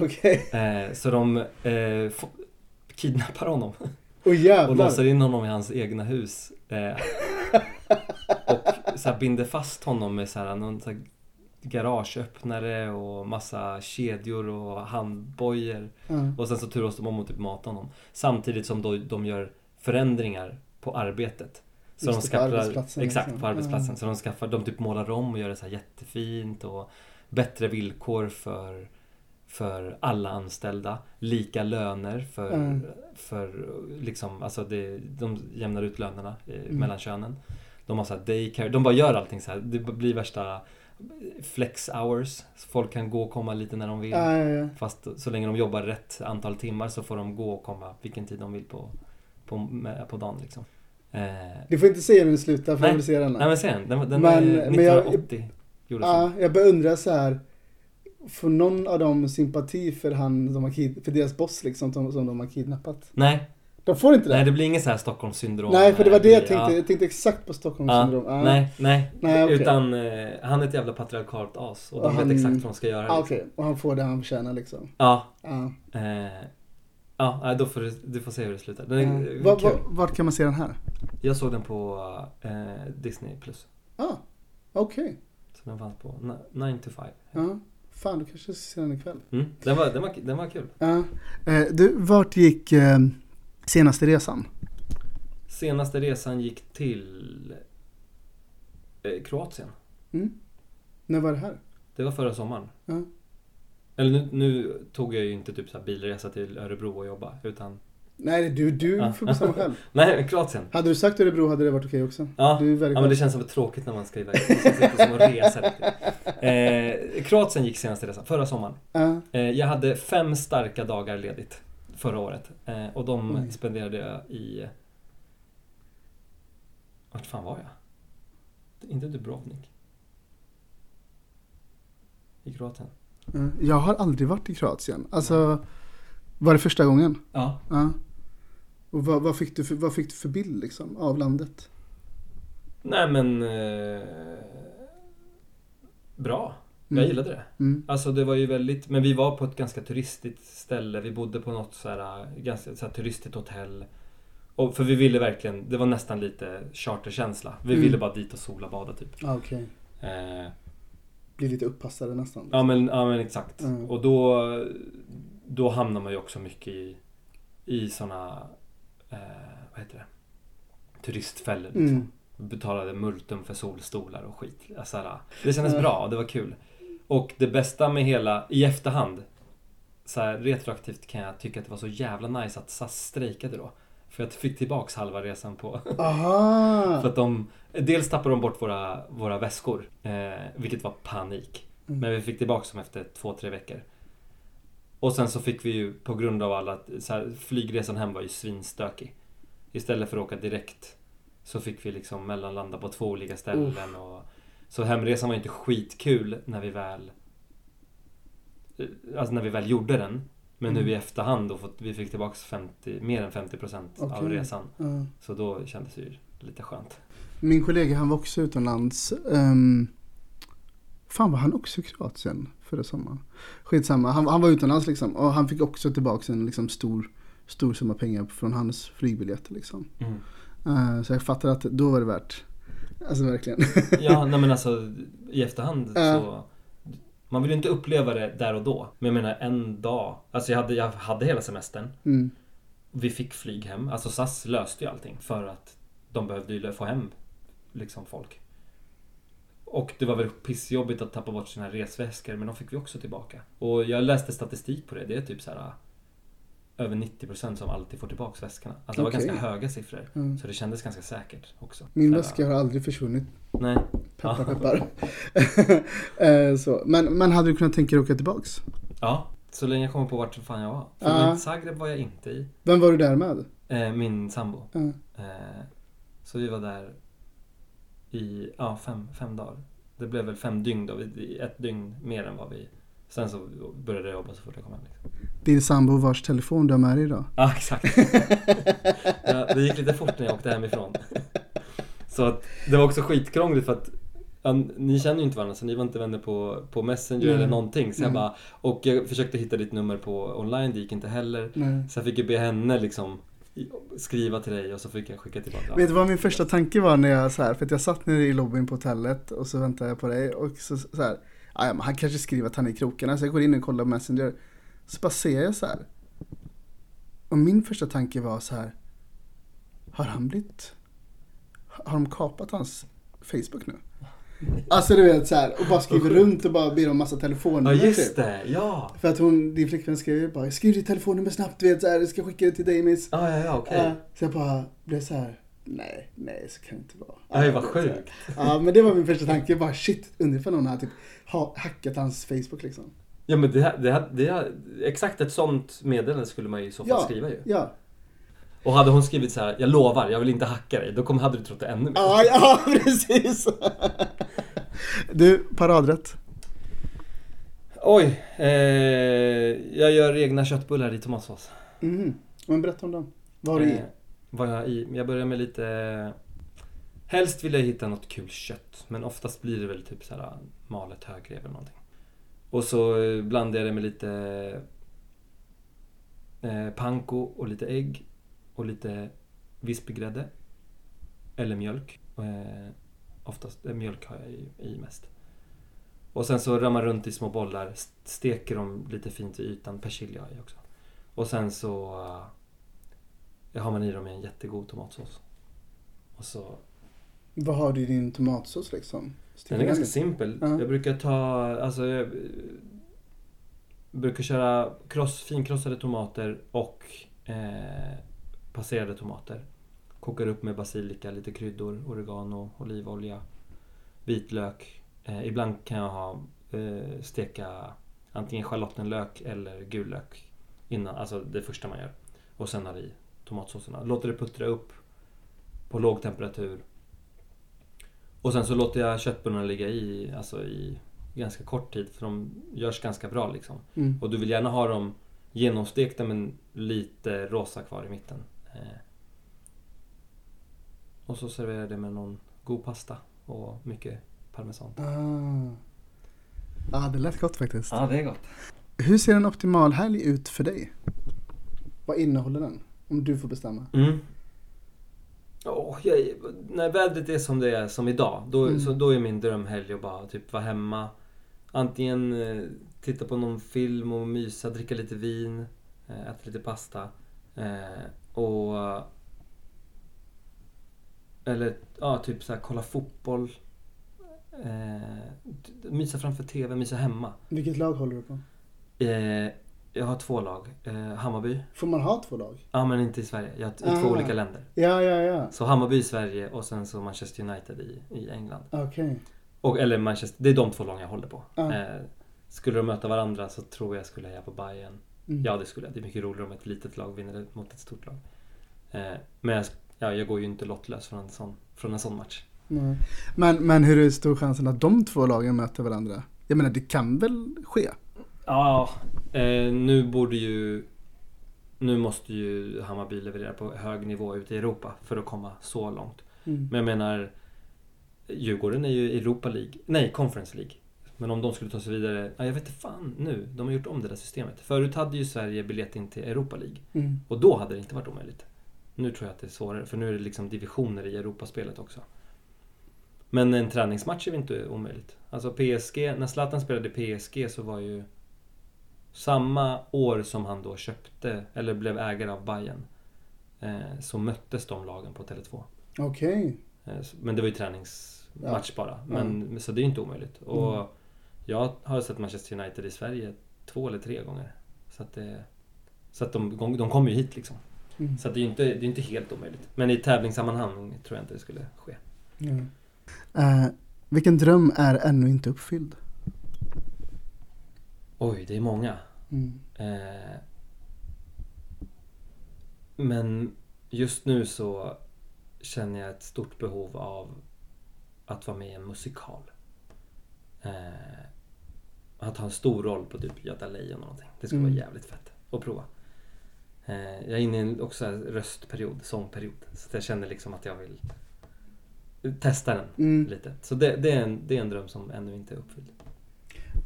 Okej. Eh, så de eh, kidnappar honom Åh och låser in honom i hans egna hus. Eh, så här binder fast honom med så här, någon så här garageöppnare och massa kedjor och handbojor. Ja. Och sen så turas de om att typ mata honom. Samtidigt som då de gör förändringar på arbetet. Så Just de det, på skaffar, arbetsplatsen, Exakt, liksom. på arbetsplatsen. Ja. Så de skaffar, de typ målar om och gör det så här jättefint och bättre villkor för, för alla anställda. Lika löner för, Mm. för liksom, alltså det, de jämnar ut lönerna eh, Mm. mellan könen. De har så här daycare, de bara gör allting så här. Det blir värsta flex hours. Folk kan gå och komma lite när de vill. Ja, ja, ja. Fast så länge de jobbar rätt antal timmar så får de gå och komma vilken tid de vill på, på, på dagen liksom. Eh, Du får inte när den slutar för Nej. jag vill se den. nej men se den, den, den Men- är men jag- 1980 Ja, jag beundrar så här. Får någon av dem sympati för han de har för deras boss liksom som, som de har kidnappat? Nej, De får inte det? nej det blir inget så här Stockholmssyndrom. Nej, för det var det jag Ja. tänkte. Jag tänkte exakt på Ja, Stockholmssyndrom. Ja. Nej, nej. Nej, okej. Utan eh, han är ett jävla patriarkalt as och de Och han- vet exakt vad de ska göra. Ah, liksom. Okej, och han får det han förtjänar liksom. Ja, Ja. eh, ja, då får du, du får se hur det slutar. Den är Ja. eh, Va, kul. va, vart kan man se den här? Jag såg den på eh, Disney+. Plus. Ah, okej. Så den fanns på 9 to 5. Ja. Fan, du kanske ska se den ikväll. Mm. Den, var, den, var, den var kul. Ja. Eh, du, vart gick eh, senaste resan? Senaste resan gick till eh, Kroatien. Mm. När var det här? Det var förra sommaren. Ja. Eller nu, nu tog jag ju inte typ så här bilresa till Örebro och jobba utan Nej, du, du Ja. får bestämma själv. Nej, Kroatien. Hade du sagt Örebro hade det varit okej också. Ja, ja men det känns som tråkigt när man ska iväg. Det känns inte som att resa. Eh, Kroatien gick senaste resan, förra sommaren. Ja. Eh, jag hade fem starka dagar ledigt förra året. Eh, och de Oj. spenderade jag i... Vart fan var jag? Inte Dubrovnik. I Kroatien. Ja. Jag har aldrig varit i Kroatien. Alltså, var det första gången? Ja. Ja. Och vad, vad, fick du för, vad fick du för bild liksom, av landet? Nej men... Eh, bra. Jag Mm. gillade det. Mm. Alltså det var ju väldigt, men vi var på ett ganska turistigt ställe. Vi bodde på något så här, ganska så här turistigt hotell. Och för vi ville verkligen, det var nästan lite charterkänsla. Vi Mm. ville bara dit och sola bada typ. Ah, Okej. Eh, Blir lite uppassade nästan. ja, men, ja men exakt. Mm. Och då, då hamnar man ju också mycket i, i såna, eh, vad heter det? Turistfällor liksom. Mm. betalade multum för solstolar och skit. Alltså, det kändes Mm. bra, det var kul. Och det bästa med hela, i efterhand, så här, retroaktivt kan jag tycka att det var så jävla nice att SAS strejkade då. För jag fick tillbaks halva resan på... Aha! För att de... Dels tappade de bort våra, våra väskor, eh, vilket var panik. Mm. Men vi fick tillbaks dem efter två, tre veckor. Och sen så fick vi ju på grund av alla... Så här, flygresan hem var ju svinstökig. Istället för att åka direkt så fick vi liksom mellanlanda på två olika ställen. Och, så hemresan var inte skitkul när vi väl... Alltså när vi väl gjorde den. Men nu Mm. i efterhand då fått, vi fick tillbaks 50, mer än 50% av Okej. resan. Ja. Så då kändes det ju lite skönt. Min kollega han var också utomlands. Um, fan var han också i Kroatien förra sommaren? Skitsamma, han, han var utomlands liksom. Och han fick också tillbaka en liksom, stor, stor summa pengar från hans flygbiljetter liksom. Mm. Eh, så jag fattar att då var det värt. Alltså verkligen. Ja, nej men alltså i efterhand Ja. så... Man vill ju inte uppleva det där och då. Men jag menar en dag. Alltså jag hade, jag hade hela semestern. Mm. Vi fick flyg hem. Alltså SAS löste ju allting för att de behövde ju få hem liksom folk. Och det var väl pissjobbigt att tappa bort sina resväskor men de fick vi också tillbaka. Och jag läste statistik på det. Det är typ så här över 90% som alltid får tillbaka väskorna. Alltså det var ganska höga siffror. Mm. Så det kändes ganska säkert också. Min väska har aldrig försvunnit. Nej. Peppar peppar. Eh, så. Men, men hade du kunnat tänka dig att åka tillbaks? Ja, så länge jag kommer på vart fan jag var. För Ja. Zagreb var jag inte i. Vem var du där med? Eh, min sambo. Eh, så vi var där i ja, fem, fem dagar. Det blev väl fem dygn då. Ett dygn mer än vad vi... Sen så började jag jobba så fort jag kom hem. Liksom. Din sambo vars telefon du har med dig idag? Ja, exakt. ja, det gick lite fort när jag åkte hemifrån. Så att det var också skitkrångligt för att ja, ni känner ju inte varandra så ni var inte vänner på, på Messenger Nej. eller någonting. Så jag bara, och jag försökte hitta ditt nummer på online, det gick inte heller. Nej. Så jag fick ju be henne liksom skriva till dig och så fick jag skicka tillbaka. Vet du vad min första tanke var när jag så här, för att jag satt nere i lobbyn på hotellet och så väntade jag på dig och så, så här, "Ah, ja, han kanske skriver att han är i krokarna så jag går in och kollar på Messenger. Så bara ser jag så här. Och min första tanke var så här, har han blivit, har de kapat hans Facebook nu? Alltså du vet så här, och bara skriver runt och bara ber om massa Ja telefonnummer just typ. det, ja! För att hon, din flickvän skrev ju bara, skriv ditt telefonnummer snabbt du vet så här, jag ska skicka det till dig miss. Ja, ja, ja okej. Ja, så jag bara blev så här. Nej, nej så kan det inte vara. Nej vad sjukt. Ja men det var min första tanke. Bara shit, ifall någon har typ ha, hackat hans Facebook liksom. Ja men det, här- det, här- det, här- exakt ett sånt meddelande skulle man ju i så fall Ja, skriva ju. ja. Och hade hon skrivit så här, jag lovar, jag vill inte hacka dig, då kom, hade du trott det ännu mer. Ja, ja precis. Du, paradrätt. Oj, eh, jag gör egna köttbullar i tomatsås. Mhm. Men berätta om dem. Vad har du i? Vad jag har i? Jag börjar med lite... Helst vill jag hitta något kul kött, men oftast blir det väl typ så här malet högrev eller någonting. Och så eh, blandar jag det med lite eh, panko och lite ägg och lite vispgrädde. Eller mjölk. Eh, oftast eh, mjölk har jag i, i mest. Och sen så rör man runt i små bollar, steker dem lite fint i ytan, persilja har jag i också. Och sen så eh, jag har man i dem i en jättegod tomatsås. Och så, Vad har du i din tomatsås liksom? den är ganska simpel. Ja. Jag brukar ta, alltså jag brukar köra kross, finkrossade tomater och eh, passerade tomater. Kokar upp med basilika, lite kryddor, oregano, olivolja, vitlök. Eh, ibland kan jag ha eh, steka antingen schalottenlök eller gul lök innan, alltså det första man gör. Och sen har i tomatsåserna. Låter det puttra upp på låg temperatur. Och sen så låter jag köttbullarna ligga i, alltså i ganska kort tid för de görs ganska bra liksom. Mm. Och du vill gärna ha dem genomstekta men lite rosa kvar i mitten. Eh. Och så serverar jag det med någon god pasta och mycket parmesan. Ah. Ja, det lät gott faktiskt. Ja, det är gott. Hur ser en optimal helg ut för dig? Vad innehåller den? Om du får bestämma. Mm. Åh, jag, när vädret är som det är, som idag, då, Mm. så, då är min drömhelg att bara typ vara hemma. Antingen eh, titta på någon film och mysa, dricka lite vin, eh, äta lite pasta. Eh, och... Eller ja, typ så här, kolla fotboll. Eh, mysa framför TV, mysa hemma. Vilket lag håller du på? Jag har två lag. Eh, Hammarby. Får man ha två lag? Ja, men inte i Sverige. Jag i Ah. två olika länder. Ja, ja, ja. Så Hammarby i Sverige och sen så Manchester United i, i England. Okej. Och, eller Manchester, det är de två lagen jag håller på. Ja. Eh, skulle de möta varandra så tror jag skulle heja på Bayern. Mm. Ja det skulle jag. Det är mycket roligare om ett litet lag vinner mot ett stort lag. Eh, men jag, ja, jag går ju inte lottlös från en sån, från en sån match. Nej. Men, men hur är stor chansen att de två lagen möter varandra? Jag menar, det kan väl ske? Ja, eh, nu borde ju... Nu måste ju Hammarby leverera på hög nivå ute i Europa för att komma så långt. Mm. Men jag menar Djurgården är ju Europa League, nej Conference League. Men om de skulle ta sig vidare, ja, jag vet inte fan nu. De har gjort om det där systemet. Förut hade ju Sverige biljett in till Europa League. Mm. Och då hade det inte varit omöjligt. Nu tror jag att det är svårare, för nu är det liksom divisioner i Europaspelet också. Men en träningsmatch är väl inte omöjligt. Alltså PSG, när Zlatan spelade PSG så var ju samma år som han då köpte, eller blev ägare av Bayern eh, så möttes de lagen på Tele2. Okej. Eh, så- Men det var ju träningsmatch bara. Men, Mm. Så det är ju inte omöjligt. Och Mm. jag har sett Manchester United i Sverige två eller tre gånger. Så att, det, så att de, de kommer ju hit liksom. Mm. Så att det är ju inte, det är inte helt omöjligt. Men i tävlingssammanhang tror jag inte det skulle ske. Ja. Eh, vilken dröm är ännu inte uppfylld? Oj, det är många. Mm. Eh, men just nu så känner jag ett stort behov av att vara med i en musikal. Eh, att ha en stor roll på typ Göta Lejon eller någonting. Det skulle Mm. vara jävligt fett att prova. Eh, jag är inne i en också röstperiod, sångperiod. Så jag känner liksom att jag vill testa den Mm. lite. Så det, det, är en, det är en dröm som ännu inte är uppfylld.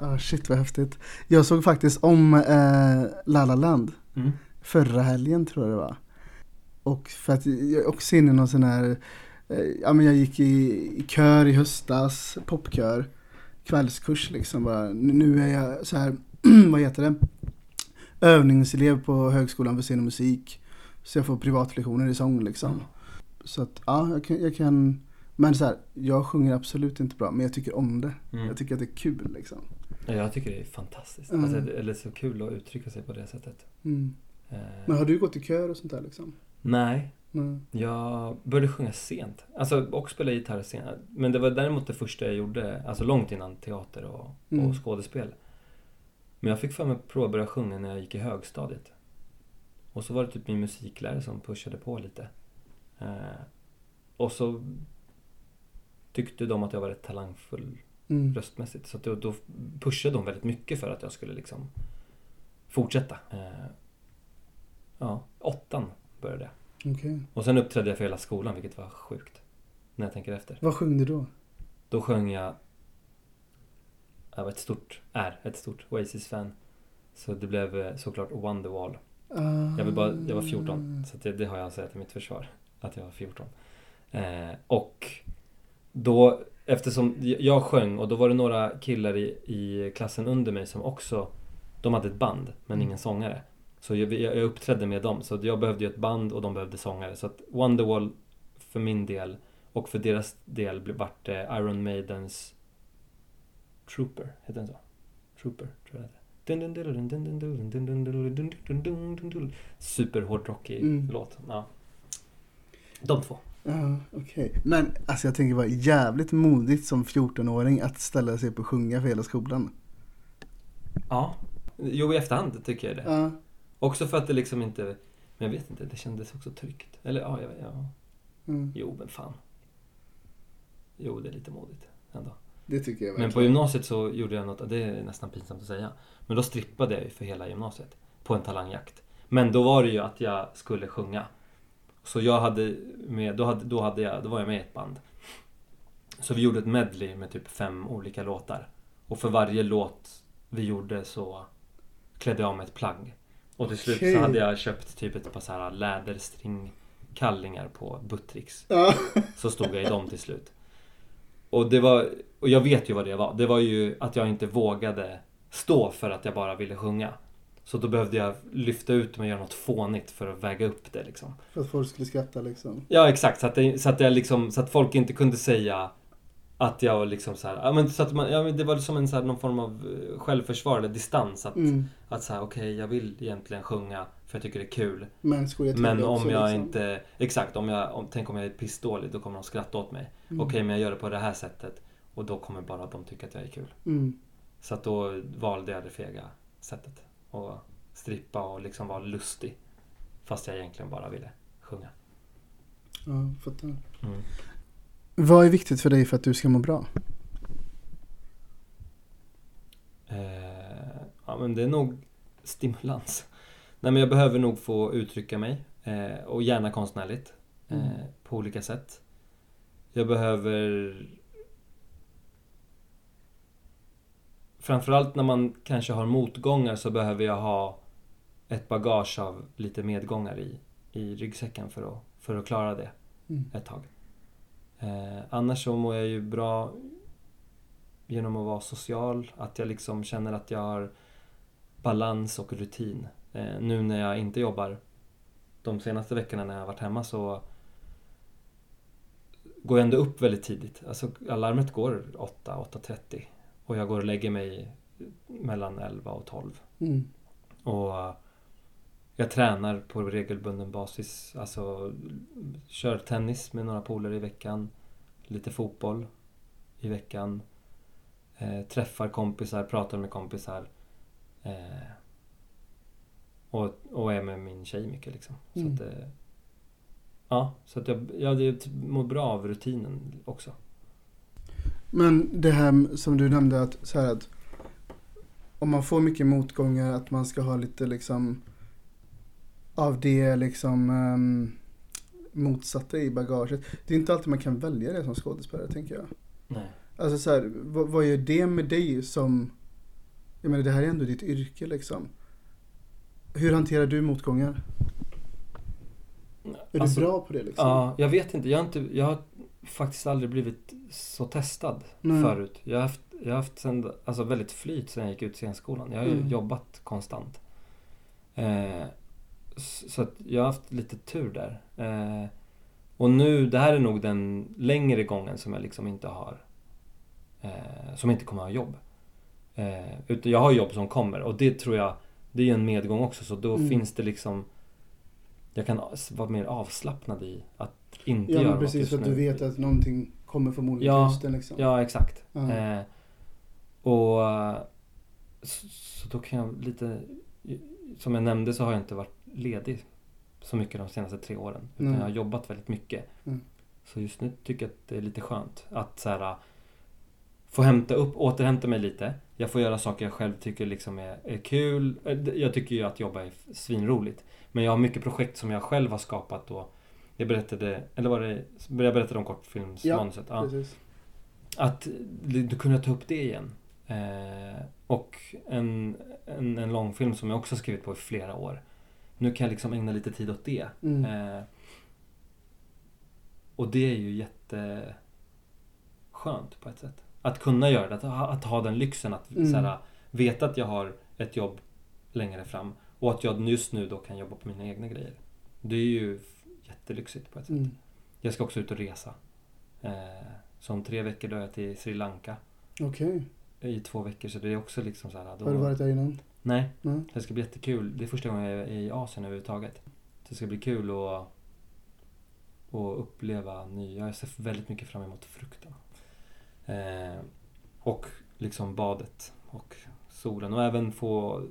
Ah, shit vad häftigt. Jag såg faktiskt om eh, La La Land Mm. förra helgen tror jag det var. Och för att jag också inne i någon sån här, eh, ja men jag gick i, i kör i höstas, popkör, kvällskurs liksom bara. Nu- är jag så här, vad heter det? Övningselev på Högskolan för scen och musik. Så jag får privatlektioner i sång liksom. Så att ja, jag kan, jag kan men så här, jag sjunger absolut inte bra men jag tycker om det. Mm. Jag tycker att det är kul liksom. Ja, Jag tycker det är fantastiskt. Mm. Alltså, det- eller så kul att uttrycka sig på det sättet. Mm. Eh, Men har du gått i kör och sånt där liksom? Nej, Nej. jag började sjunga sent. Alltså, och spela gitarr sent. Men det var däremot det första jag gjorde, alltså långt innan teater och, Mm. och skådespel. Men jag fick för mig att prova att börja sjunga när jag gick i högstadiet. Och så var det typ min musiklärare som pushade på lite. Eh, och så tyckte de att jag var rätt talangfull Mm. röstmässigt. Så att då, då pushade de väldigt mycket för att jag skulle liksom fortsätta. Eh, ja, åttan började jag. Okej. Och sen uppträdde jag för hela skolan, vilket var sjukt. När jag tänker efter. Vad sjöng du då? Då sjöng jag... Jag var ett stort, är ett stort Oasis-fan. Så det blev eh, såklart Wonderwall. Jag, vill bara, jag var 14, så det, det har jag att säga till mitt försvar. Att jag var 14. Eh, och då, eftersom jag sjöng och då var det några killar i, i klassen under mig som också, de hade ett band men ingen sångare. Så jag, jag uppträdde med dem, så jag behövde ju ett band och de behövde sångare. Så att Wonderwall för min del och för deras del vart det Iron Maidens Trooper, heter den så? Trooper, tror jag det. Superhårdrockig Mm. låt. Ja. De två. Ja, okej. Men alltså jag tänker bara jävligt modigt som 14-åring att ställa sig upp och sjunga för hela skolan. Ja. Jo, i efterhand tycker jag det. Ja. Också för att det liksom inte... Men jag vet inte, det kändes också tryggt. Eller ja, jag, ja. Mm. Jo, men fan. Jo, det är lite modigt ändå. Det tycker jag Men på verkligen. gymnasiet så gjorde jag något, det är nästan pinsamt att säga. Men då strippade jag ju för hela gymnasiet. På en talangjakt. Men då var det ju att jag skulle sjunga. Så jag hade med, då, hade, då, hade jag, då var jag med i ett band. Så vi gjorde ett medley med typ fem olika låtar. Och för varje låt vi gjorde så klädde jag av mig ett plagg. Och till slut Okej. så hade jag köpt typ ett par så här läderstringkallingar på Buttricks. Så stod jag i dem till slut. Och det var, och jag vet ju vad det var. Det var ju att jag inte vågade stå för att jag bara ville sjunga. Så då behövde jag lyfta ut mig och göra något fånigt för att väga upp det liksom. För att folk skulle skratta liksom. Ja exakt, så att, det, så att, jag liksom, så att folk inte kunde säga att jag var liksom så här, ja men så att man, ja men det var som en så här, någon form av eh, självförsvar eller distans. Att, Mm. att säga okej jag vill egentligen sjunga för jag tycker det är kul. Men Men om jag liksom. inte, exakt, om jag, om, tänk om jag är pissdålig då kommer de skratta åt mig. Mm. Okej, men jag gör det på det här sättet och då kommer bara de tycka att jag är kul. Mm. Så att då valde jag det fega sättet. Och strippa och liksom vara lustig. Fast jag egentligen bara ville sjunga. Ja, fattar. Mm. Vad är viktigt för dig för att du ska må bra? Eh, ja, men det är nog stimulans. Nej, men jag behöver nog få uttrycka mig. Eh, och gärna konstnärligt. Eh, Mm. På olika sätt. Jag behöver... Framförallt när man kanske har motgångar så behöver jag ha ett bagage av lite medgångar i, i ryggsäcken för att, för att klara det Mm. ett tag. Eh, annars så mår jag ju bra genom att vara social. Att jag liksom känner att jag har balans och rutin. Eh, nu när jag inte jobbar, de senaste veckorna när jag har varit hemma så går jag ändå upp väldigt tidigt. Alltså alarmet går 8, 8.30 och jag går och lägger mig mellan 11 och 12. Mm. Och jag tränar på regelbunden basis. Alltså kör tennis med några polare i veckan. Lite fotboll i veckan. Eh, träffar kompisar, pratar med kompisar. Eh, och, och är med min tjej mycket liksom. Så Mm. att, eh, ja, så att jag, jag mår bra av rutinen också. Men det här som du nämnde att, så här att om man får mycket motgångar att man ska ha lite liksom av det liksom ehm, motsatta i bagaget. Det är inte alltid man kan välja det som skådespelare tänker jag. Nej. Alltså så här, vad, vad gör det med dig som... Jag menar det här är ändå ditt yrke liksom. Hur hanterar du motgångar? Är Alltså, du bra på det liksom? Ja, jag vet inte. Jag har, inte, jag har faktiskt aldrig blivit så testad Nej. förut. Jag har haft, jag har haft sen, alltså väldigt flyt sen jag gick ut scenskolan. Jag har ju Mm. jobbat konstant. Eh, så att jag har haft lite tur där. Eh, och nu, det här är nog den längre gången som jag liksom inte har eh, som inte kommer ha jobb. Eh, utan jag har jobb som kommer och det tror jag det är ju en medgång också så då Mm. finns det liksom jag kan vara mer avslappnad i att inte Ja göra men precis för att du vet att någonting kommer förmodligen Ja, till hösten liksom. Ja, exakt. Eh, och eh, så, så då kan jag lite... Som jag nämnde så har jag inte varit ledig så mycket de senaste tre åren. Utan Nej. jag har jobbat väldigt mycket. Mm. Så just nu tycker jag att det är lite skönt att så här, få hämta upp, återhämta mig lite. Jag får göra saker jag själv tycker liksom är, är kul. Eh, Jag tycker ju att jobba är svinroligt. Men jag har mycket projekt som jag själv har skapat och jag berättade, eller var det, jag berättade om kortfilmsmanuset. Ja. Precis. Att du kunde ta upp det igen. Eh, och en, en, en långfilm som jag också skrivit på i flera år. Nu kan jag liksom ägna lite tid åt det. Mm. Eh, och det är ju jätteskönt på ett sätt. Att kunna göra det, att ha, att ha den lyxen att Mm. så här, veta att jag har ett jobb längre fram. Och att jag just nu då kan jobba på mina egna grejer. Det är ju jättelyxigt på ett sätt. Mm. Jag ska också ut och resa. Eh, så om tre veckor drar jag till Sri Lanka Okej. i två veckor. Så det är också liksom så här. Då, Har du varit där innan? Nej, Nej. det ska bli jättekul. Det är första gången jag är i Asien överhuvudtaget. Så det ska bli kul att, att uppleva nya. Jag ser väldigt mycket fram emot frukten. Eh, och liksom badet och solen och även få...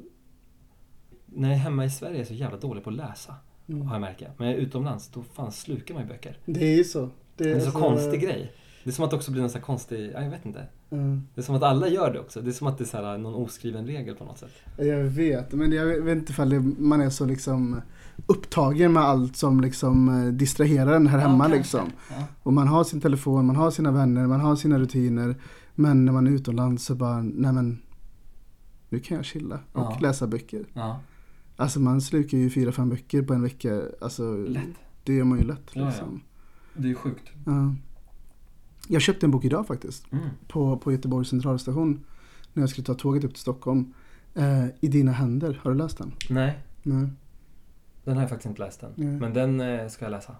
När jag är hemma i Sverige är jag så jävla dålig på att läsa. Mm. Har jag märkt. Men jag är utomlands, då fan slukar man ju böcker. Det är ju så. Det är en så konstig grej. Det är som att det också blir en sån här konstig, ja, jag vet inte. Mm. Det är som att alla gör det också. Det är som att det är så här någon oskriven regel på något sätt. Jag vet, men jag vet inte ifall det, man är så liksom upptagen med allt som liksom eh, distraherar en här hemma liksom. Ja. Och man har sin telefon, man har sina vänner, man har sina rutiner. Men när man är utomlands så bara, nej men nu kan jag chilla och Ja. läsa böcker. ja. Alltså man slukar ju fyra, fem böcker på en vecka. Alltså Lätt. det gör man ju lätt Ja, ja. liksom. Det är sjukt. Ja. Jag köpte en bok idag faktiskt. Mm. På, på Göteborgs centralstation. När jag skulle ta tåget upp till Stockholm. Eh, I dina händer, har du läst den? Nej, Nej. den har jag faktiskt inte läst än. Nej. Men den eh, ska jag läsa.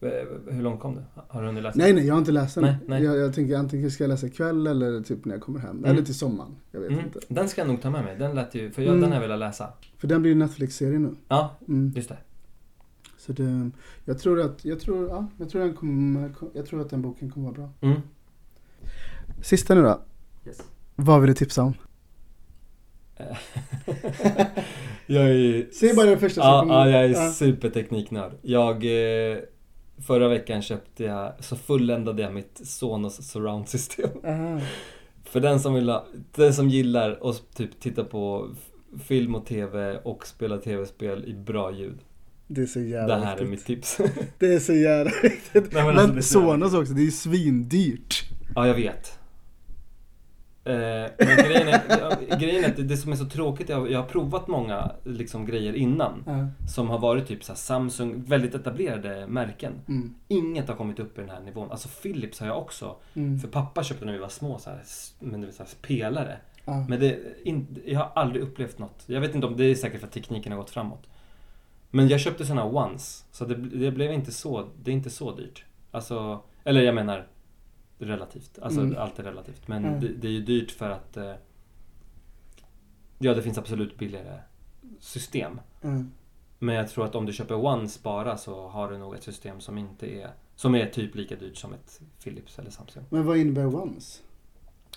Eh, Hur långt kom du? Har du hunnit läsa? Nej, nej, jag har inte läst den. Nej, nej. Jag, jag tänker antingen ska jag läsa ikväll eller typ när jag kommer hem. Mm. Eller till sommaren. Jag vet Mm. inte. Den ska jag nog ta med mig. Den lät ju, för jag, Mm. den har jag velat läsa. För den blir ju Netflix-serie nu. Ja, Mm. just det. Så det, jag tror att, jag tror, ja, jag tror, den kommer, jag tror att den boken kommer vara bra. Mm. Sista nu då. Yes. Vad vill du tipsa om? jag är ju... Säg bara det första som Ja, kommer. ja, jag är Ja. supertekniknörd. Jag... Eh, förra veckan köpte jag, så fulländade jag mitt Sonos surround-system. Aha. För den som vill ha, den som gillar att typ titta på film och TV och spela TV-spel i bra ljud. Det är så jävla Det här är viktigt. mitt tips. Det är så jävla viktigt. Nej, men men alltså, är Sonos också, det är ju svindyrt. ja, jag vet. Eh, men grejen är, grejen är att det, som är så tråkigt, jag, jag har provat många liksom, grejer innan. Ja. Som har varit typ så Samsung, väldigt etablerade märken. Mm. Inget har kommit upp i den här nivån. Alltså Philips har jag också. Mm. För pappa köpte när vi var små så här, men det var så här pelare. Men det, in, jag har aldrig upplevt något. Jag vet inte om det är säkert för att tekniken har gått framåt. Men jag köpte såna once. Så det, det blev inte så, det är inte så dyrt. Alltså, eller jag menar relativt. Alltså Mm. allt är relativt. Men Mm. det, det är ju dyrt för att eh, Ja, det finns absolut billigare system. Mm. Men jag tror att om du köper once bara så har du nog ett system som inte är Som är typ lika dyrt som ett Philips eller Samsung. Men vad innebär once?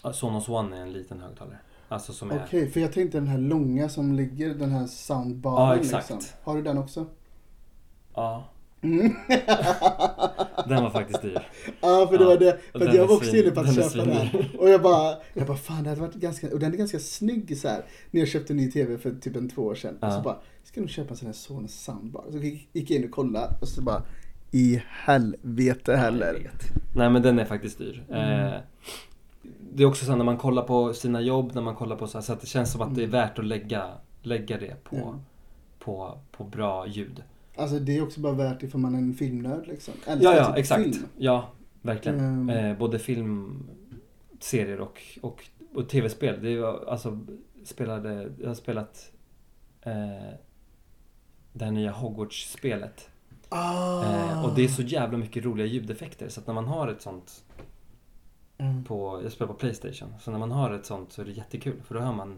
Ja, Sonos One är en liten högtalare. Alltså som är... Okej, för jag tänkte den här långa som ligger, den här soundbaren Ja, exakt. liksom. Har du den också? Ja, Mm. den var faktiskt dyr. Ja, för det Ja, var det. och För jag var också inne på att köpa den. Och jag bara, jag bara fan det hade varit ganska, och den är ganska snygg så här. När jag köpte en ny TV för typ en två år sedan. Ja. Så bara, ska nog köpa en sån här Sonos soundbar. Så gick jag in och kollade och så bara i helvete heller. Nej men den är faktiskt dyr. Mm. Eh, det är också så när man kollar på sina jobb, när man kollar på så här, så att det känns som att det är Mm. värt att lägga, lägga det på, Ja. på, på bra ljud. Alltså det är också bara värt ifall man är en filmnörd liksom. Ja, Älskar ja, typ exakt. Film. Ja, verkligen. Ehm. Eh, både film, serier och, och, och tv-spel. Det är alltså, spelade, jag har spelat eh, det här nya Hogwarts-spelet. Ah. Eh, och det är så jävla mycket roliga ljudeffekter så att när man har ett sånt Mm. på, jag spelar på Playstation, så när man har ett sånt så är det jättekul för då hör man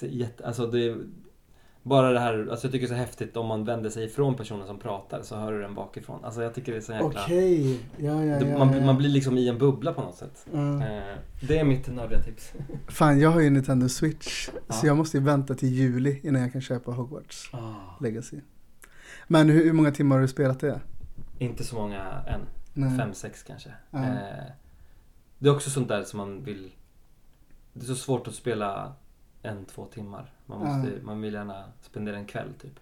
jätte, alltså det bara det här, alltså jag tycker det är så häftigt om man vänder sig ifrån personen som pratar så hör du den bakifrån. Alltså jag tycker det är så jäkla... Okej, ja ja Det- ja. man, ja. man blir liksom i en bubbla på något sätt. Ja. Eh, det är mitt nördiga tips. Fan, jag har ju en Nintendo Switch. Ja. Så jag måste ju vänta till juli innan jag kan köpa Hogwarts Legacy. Men hur, hur många timmar har du spelat det? Inte så många än. Nej. Fem, sex kanske. Ja. Eh, det är också sånt där som man vill... Det är så svårt att spela en, två timmar. Man, måste, Ja. man vill gärna spendera en kväll typ.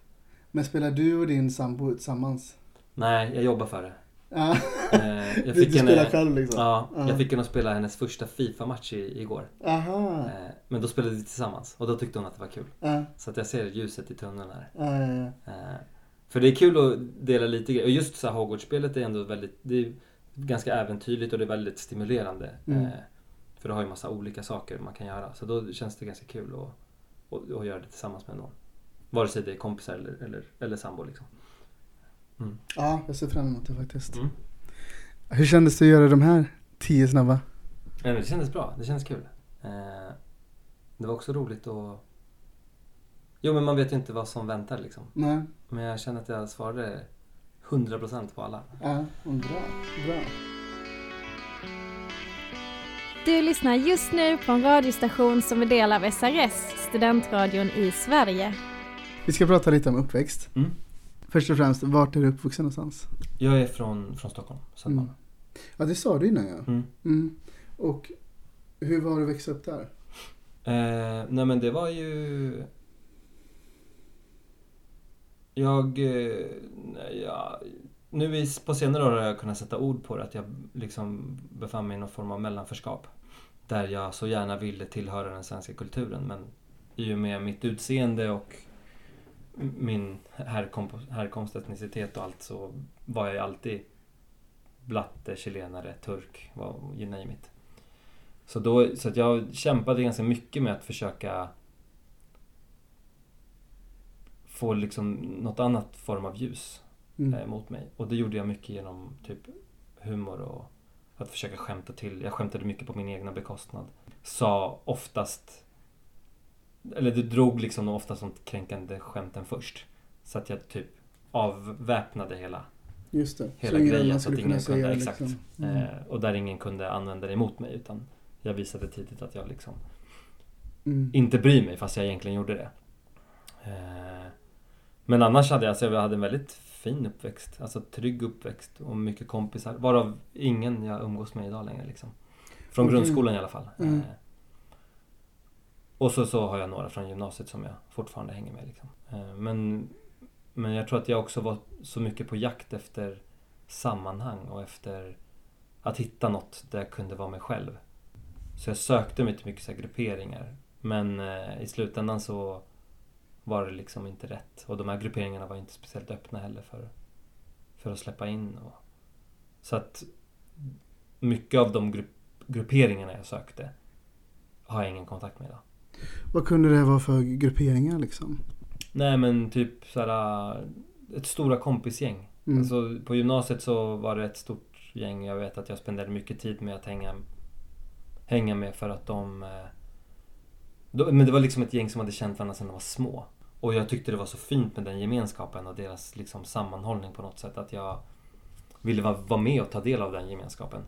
Men spelar du och din sambo tillsammans? Nej, jag jobbar för det. Ja. Eh, jag fick du henne, spelar själv liksom? Ja, Ja. jag fick henne att spela hennes första FIFA-match i, igår. Aha. Eh, men då spelade vi tillsammans och då tyckte hon att det var kul. Ja, Så att jag ser ljuset i tunneln här. Eh, för det är kul att dela lite grejer. Och just så här Hogwarts-spelet är ändå väldigt, det är ganska äventyrligt och det är väldigt stimulerande. Mm. För det har ju massa olika saker man kan göra. Så då känns det ganska kul att, att, att göra det tillsammans med någon. Vare sig det är kompisar eller, eller, eller sambo liksom. Mm. ja, jag ser fram emot det faktiskt. Mm. Hur kändes det att göra de här tio snabba? Det kändes bra, det kändes kul. Eh, det var också roligt att... Jo men man vet ju inte vad som väntar liksom. Nej, Men jag känner att jag svarade 100% på alla. ja, bra, bra. Du lyssnar just nu på en radiostation som är del av SRS, studentradion i Sverige. Vi ska prata lite om uppväxt. Mm. Först och främst, vart är du uppvuxen någonstans? Jag är från, från Stockholm, Södermalm. Mm. Ja, det sa du innan ja. Mm. Mm. Och hur var det att växa upp där? Eh, nej men det var ju... Jag... Eh, nej, ja, nu i, på senare år har jag kunnat sätta ord på det, att jag liksom befann mig i någon form av mellanförskap. Där jag så gärna ville tillhöra den svenska kulturen men i och med mitt utseende och min härkom- härkomst, etnicitet och allt så var jag ju alltid blatte, chilenare, turk, vad- you name it. Så, då, så att jag kämpade ganska mycket med att försöka få liksom något annat form av ljus Mm. eh, mot mig. Och det gjorde jag mycket genom typ humor och att försöka skämta till. Jag skämtade mycket på min egna bekostnad. Sa oftast, eller det drog liksom oftast de kränkande skämten först. Så att jag typ avväpnade hela, Just det. hela ingen grejen så att ingen kunde, exakt. liksom. Mm. Eh, och där ingen kunde använda det emot mig utan jag visade tidigt att jag liksom Mm. inte bryr mig fast jag egentligen gjorde det. Eh, Men annars hade jag, alltså, jag hade en väldigt fin uppväxt. Alltså trygg uppväxt och mycket kompisar. Varav ingen jag umgås med idag längre liksom. Från Okej. grundskolan i alla fall. Mm. Eh, Och så, så har jag några från gymnasiet som jag fortfarande hänger med. Liksom. Eh, Men, men jag tror att jag också var så mycket på jakt efter sammanhang och efter att hitta något där jag kunde vara mig själv. Så jag sökte mig till mycket så grupperingar. Men eh, i slutändan så var det liksom inte rätt. Och de här grupperingarna var inte speciellt öppna heller för, för att släppa in. Och, så att mycket av de grupp, grupperingarna jag sökte har jag ingen kontakt med idag. Vad kunde det vara för grupperingar liksom? Nej men typ såhär ett stora kompisgäng. Mm. Alltså, på gymnasiet så var det ett stort gäng. Jag vet att jag spenderade mycket tid med att hänga, hänga med för att de... men det var liksom ett gäng som hade känt varandra sedan de var små. Och jag tyckte det var så fint med den gemenskapen och deras liksom sammanhållning på något sätt. Att jag ville vara, med och ta del av den gemenskapen.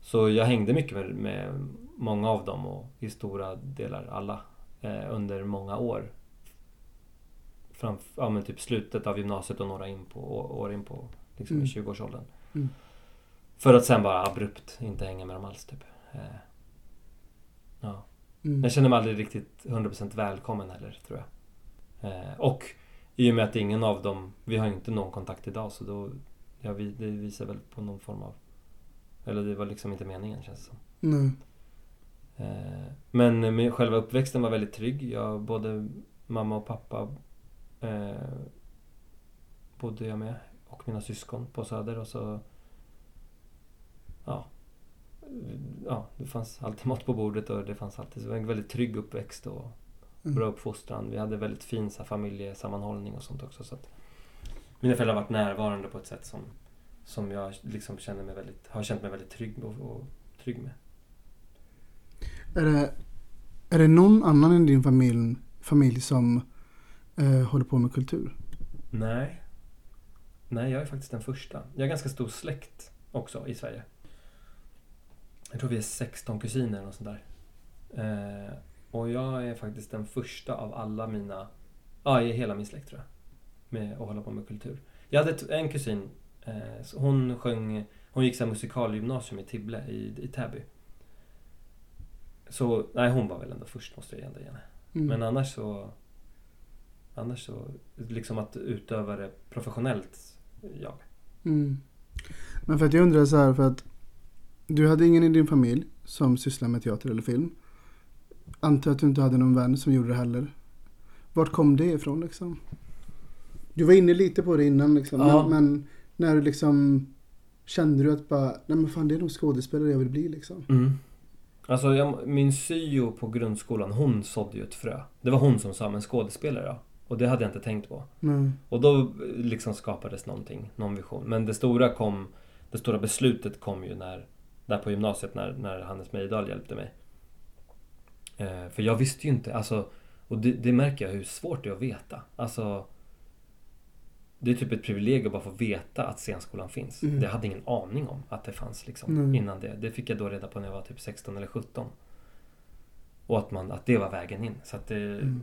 Så jag hängde mycket med, med många av dem och i stora delar alla eh, under många år. Fram, ja, men typ slutet av gymnasiet och några in på, år in på liksom Mm. i 20-årsåldern. Mm. För att sen bara abrupt inte hänga med dem alls typ. Eh, ja. Mm. Jag känner mig aldrig riktigt 100% välkommen heller tror jag. Eh, och i och med att ingen av dem, vi har inte någon kontakt idag så då, ja, vi, det visar väl på någon form av, eller det var liksom inte meningen känns det som. Nej. Eh, Men med själva uppväxten var väldigt trygg. Jag, både mamma och pappa eh, bodde jag med och mina syskon på Söder och så ja, ja, det fanns alltid mat på bordet och det fanns alltid, så det var en väldigt trygg uppväxt och Mm. bra uppfostran. Vi hade väldigt fin så här, familjesammanhållning och sånt också. Så att mina föräldrar har varit närvarande på ett sätt som, som jag liksom känner mig väldigt, har känt mig väldigt trygg och, och trygg med. Är det, är det någon annan i din familj, familj som eh, håller på med kultur? Nej. Nej, jag är faktiskt den första. Jag har ganska stor släkt också i Sverige. Jag tror vi är 16 kusiner och sånt där. Eh, och jag är faktiskt den första av alla mina, ja i hela min släkt tror jag. Med att hålla på med kultur. Jag hade en kusin, eh, hon sjöng, hon gick så musikalgymnasium i Tibble i, i Täby. Så, nej hon var väl ändå först måste jag ändå ge henne. Mm. Men annars så... Annars så, liksom att utöva det professionellt, jag. Mm. Men för att jag undrar så här, för att du hade ingen i din familj som sysslar med teater eller film. Antar att du inte hade någon vän som gjorde det heller. Vart kom det ifrån liksom? Du var inne lite på det innan liksom, Ja. men, när du liksom kände du att bara, nej men fan det är nog skådespelare jag vill bli liksom. Alltså jag, min syo på grundskolan, hon sådde ju ett frö. Det var hon som sa, men skådespelare? Och det hade jag inte tänkt på. Nej. Och då liksom skapades någonting, någon vision. Men det stora kom, det stora beslutet kom ju när, där på gymnasiet när, när Hannes Mejdal hjälpte mig. Eh, för jag visste ju inte, alltså, och det, det märker jag hur svårt det är att veta. Alltså, det är typ ett privilegium att bara få veta att scenskolan finns. Mm. Det hade ingen aning om att det fanns liksom Nej. innan det. Det fick jag då reda på när jag var typ 16 eller 17. Och att, man, att det var vägen in. Så det, Mm.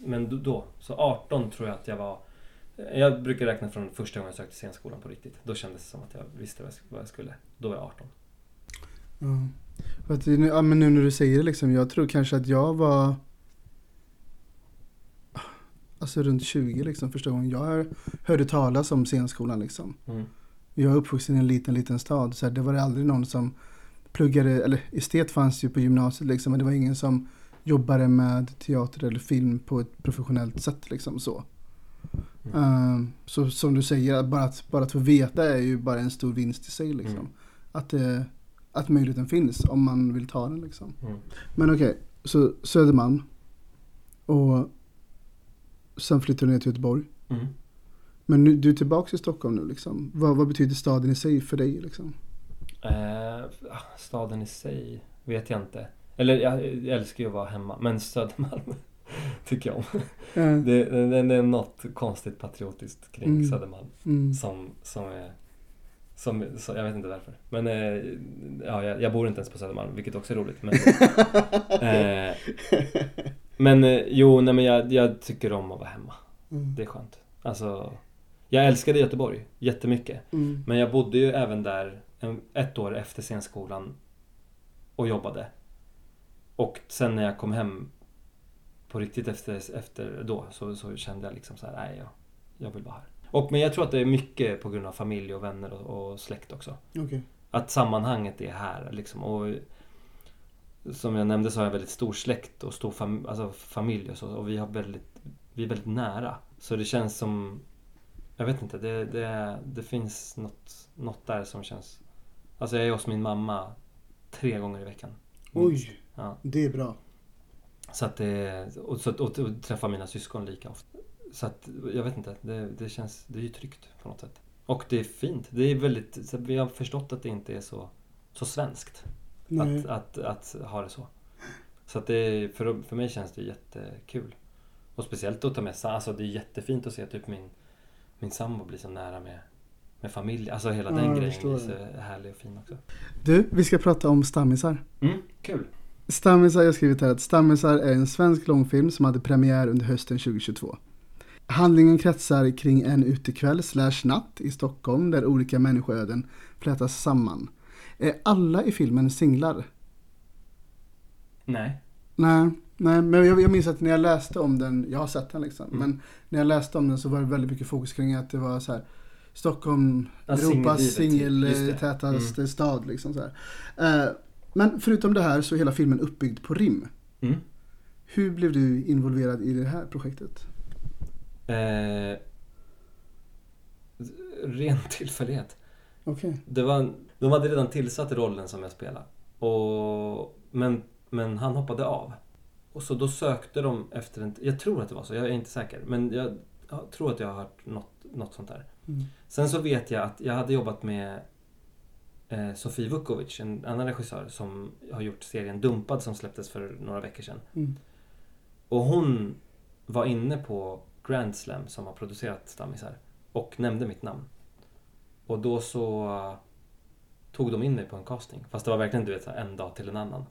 Men då- så 18 tror jag att jag var Jag brukar räkna från första gången jag sökte scenskolan på riktigt. Då kändes det som att jag visste vad jag skulle. Då var jag 18. Ja. För att, nu- ja, men nu när du säger det liksom, jag tror kanske att jag var Alltså runt 20 liksom första gången jag hör- hörde talas om scenskolan liksom. Mm. Jag är uppvuxen i en liten, liten stad så här, det var det aldrig någon som pluggade, eller estet fanns ju på gymnasiet liksom men det var ingen som jobbade med teater eller film på ett professionellt sätt liksom så. Mm. Ehm, så som du säger, bara att, bara att få veta är ju bara en stor vinst i sig liksom. Mm. Att, det, att möjligheten finns om man vill ta den liksom. Mm. Men okej, så Södermalm. Och sen flyttar du ner till Göteborg. Mm. Men nu, du är tillbaka i Stockholm nu liksom. Vad, vad betyder staden i sig för dig liksom? Eh, ah, staden i sig vet jag inte. Eller jag, jag älskar ju att vara hemma. Men Södermalm tycker jag om. Mm. Det, det, det är något konstigt patriotiskt kring Mm. Södermalm. Mm. Som, som är... Som, så, jag vet inte varför. Men eh, ja, jag, jag bor inte ens på Södermalm, vilket också är roligt. Men, eh, men eh, jo, nej, men jag, jag tycker om att vara hemma. Mm. Det är skönt. Alltså, jag älskade Göteborg jättemycket. Mm. Men jag bodde ju även där en, ett år efter scenskolan och jobbade. Och sen när jag kom hem på riktigt efter, efter då så, så kände jag liksom så här, nej jag, jag vill vara här. Och, men jag tror att det är mycket på grund av familj och vänner och, och släkt också. Okej. Att sammanhanget är här liksom. Och som jag nämnde så har jag väldigt stor släkt och stor fam, alltså familj och så. Och vi, har väldigt, vi är väldigt nära. Så det känns som... Jag vet inte, det, det, det finns något, något där som känns... Alltså jag är hos min mamma tre gånger i veckan. Oj, Ja. det är bra. Så att det, och, så, och, och träffa mina syskon lika ofta. Så att, jag vet inte, det, det känns, det är ju tryggt på något sätt. Och det är fint. Det är väldigt, så vi har förstått att det inte är så, så svenskt. Att, att, att ha det så. Så att det, för, för mig känns det jättekul. Och speciellt att ta med alltså det är jättefint att se typ min, min sambo bli så nära med, med familj. Alltså hela Ja, den grejen är så härlig och fin också. Du, vi ska prata om stammisar. Mm, kul! Stammisar, jag har skrivit här att Stammisar är en svensk långfilm som hade premiär under hösten 2022. Handlingen kretsar kring en utekväll slash natt i Stockholm där olika människoöden flätas samman. Är alla i filmen singlar? Nej. Nej, Nej, men jag, jag minns att när jag läste om den, jag har sett den liksom, Mm. men när jag läste om den så var det väldigt mycket fokus kring att det var så här Stockholm, Ja, Europas det. singeltätaste stad liksom så. Eh, men förutom det här så är hela filmen uppbyggd på rim. Mm. Hur blev du involverad i det här projektet? Eh, ren tillfällighet. Okej. Det var, de hade redan tillsatt rollen som jag spelade. Och, men, men han hoppade av. Och så då sökte de efter en... Jag tror att det var så, jag är inte säker. Men jag, jag tror att jag har hört något, något sånt där. Mm. Sen så vet jag att jag hade jobbat med eh, Sofie Vukovic, en annan regissör som har gjort serien Dumpad som släpptes för några veckor sedan. Mm. Och hon var inne på Grand Slam som har producerat Stammisar och nämnde mitt namn. Och då så eh, tog de in mig på en casting. Fast det var verkligen du vet, en dag till en annan.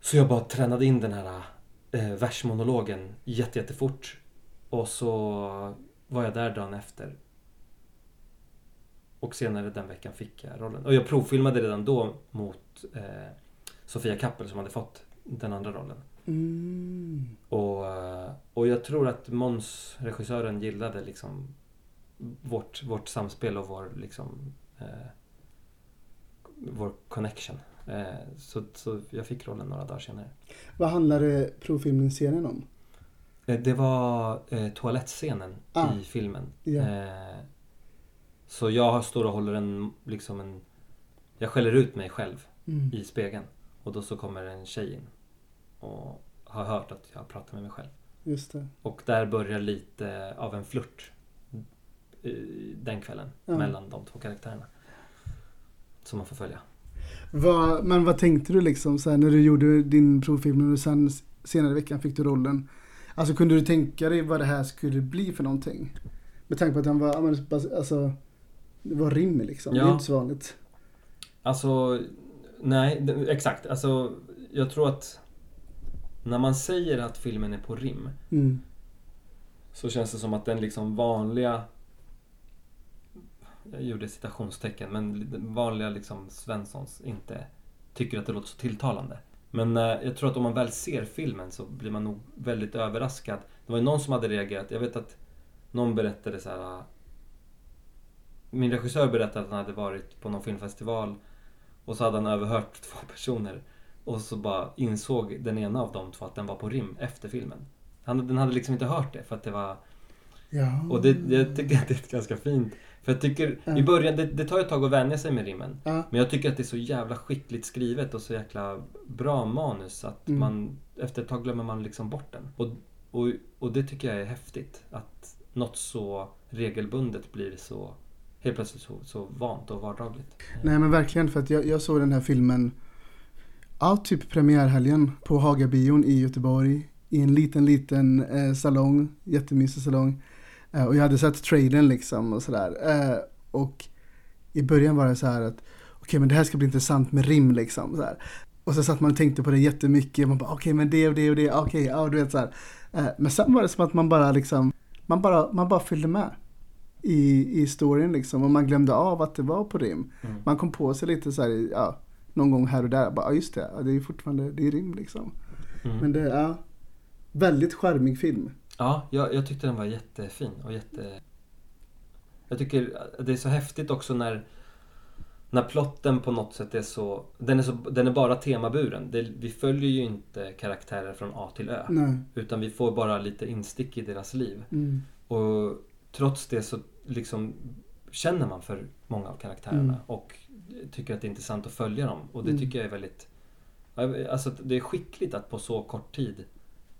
Så jag bara tränade in den här eh, versmonologen jätte, jättefort. Och så var jag där dagen efter. Och senare den veckan fick jag rollen. Och jag provfilmade redan då mot eh, Sofia Kappel som hade fått den andra rollen. Mm. Och, eh, och jag tror att Måns, regissören, gillade liksom vårt, vårt samspel och vår, liksom, eh, vår connection. Eh, så, så jag fick rollen några dagar senare. Vad handlade provfilmningsscenen om? Eh, det var eh, toalettscenen Ah. i filmen. Eh, så jag står och håller en, liksom en... Jag skäller ut mig själv Mm. i spegeln. Och då så kommer en tjej in och har hört att jag pratar med mig själv. Just det. Och där börjar lite av en flört eh, den kvällen Ja. mellan de två karaktärerna. Som man får följa. Vad, men vad tänkte du liksom så här, när du gjorde din provfilm och sen senare i veckan fick du rollen? Alltså kunde du tänka dig vad det här skulle bli för någonting? Med tanke på att han var, ja, alltså, det var rim liksom. Det är Ja. inte så vanligt. Alltså, nej, exakt. Alltså, jag tror att när man säger att filmen är på rim Mm. så känns det som att den liksom vanliga jag gjorde citationstecken, men vanliga liksom Svenssons inte tycker att det låter så tilltalande. Men eh, jag tror att om man väl ser filmen så blir man nog väldigt överraskad. Det var ju någon som hade reagerat. Jag vet att någon berättade så här. ah, Min regissör berättade att han hade varit på någon filmfestival och så hade han överhört två personer. Och så bara insåg den ena av de två att den var på rim efter filmen. Han, den hade liksom inte hört det för att det var Ja. och det, jag tycker att det är ganska fint. För jag tycker, Ja. i början, det, det tar ett tag att vänja sig med rimmen. Ja. Men jag tycker att det är så jävla skickligt skrivet och så jäkla bra manus att Mm. man, efter ett tag glömmer man liksom bort den. Och, och, och det tycker jag är häftigt. Att något så regelbundet blir så, helt plötsligt så, så vant och vardagligt. Nej men verkligen för att jag, jag såg den här filmen Ja, typ premiärhelgen på Hagabion i Göteborg i en liten, liten eh, salong, jättemysig salong. Eh, och jag hade sett trailern liksom och sådär. Eh, och i början var det så här att okej men det här ska bli intressant med rim liksom. Så här. Och så satt man och tänkte på det jättemycket. Man bara okej men det och det och det, okej, ja du vet så här. Eh, men sen var det som att man bara liksom, man bara, man bara fyllde med i, i storyn liksom. Och man glömde av att det var på rim. Mm. Man kom på sig lite så här, ja, någon gång här och där. Bara, ja just det, det är fortfarande, det är rim liksom. Mm. Men det är, väldigt charmig film. Ja, jag, jag tyckte den var jättefin och jätte... Jag tycker det är så häftigt också när när plotten på något sätt är så... Den är, så, den är bara temaburen. Det, vi följer ju inte karaktärer från A till Ö. Nej. Utan vi får bara lite instick i deras liv. Mm. Och trots det så liksom känner man för många av karaktärerna. Mm. Och tycker att det är intressant att följa dem. Och det Mm. tycker jag är väldigt... Alltså det är skickligt att på så kort tid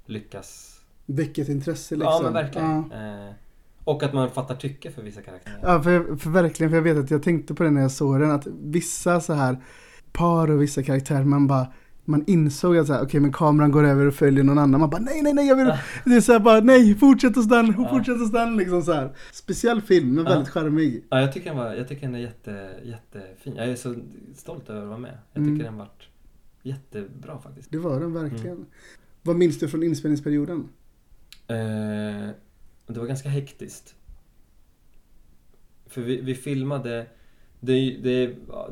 lyckas Väcka ett intresse liksom. Ja men verkligen. Ja. Eh, och att man fattar tycke för vissa karaktärer. Ja, för, för verkligen, för jag vet att jag tänkte på det när jag såg den, att vissa så här par och vissa karaktärer, man bara, man insåg att så här, okej men kameran går över och följer någon annan, man bara nej nej nej jag vill, det är så här bara nej fortsätt hos den, Ja. fortsätt hos den liksom så här. Speciell film, men Ja. väldigt charmig. Ja, jag tycker den, var, jag tycker den är jätte, jättefin. Jag är så stolt över att vara med. Jag tycker Mm. den varit jättebra faktiskt. Det var den verkligen. Mm. Vad minns du från inspelningsperioden? Eh, det var ganska hektiskt. För vi, vi filmade, det, det, ja,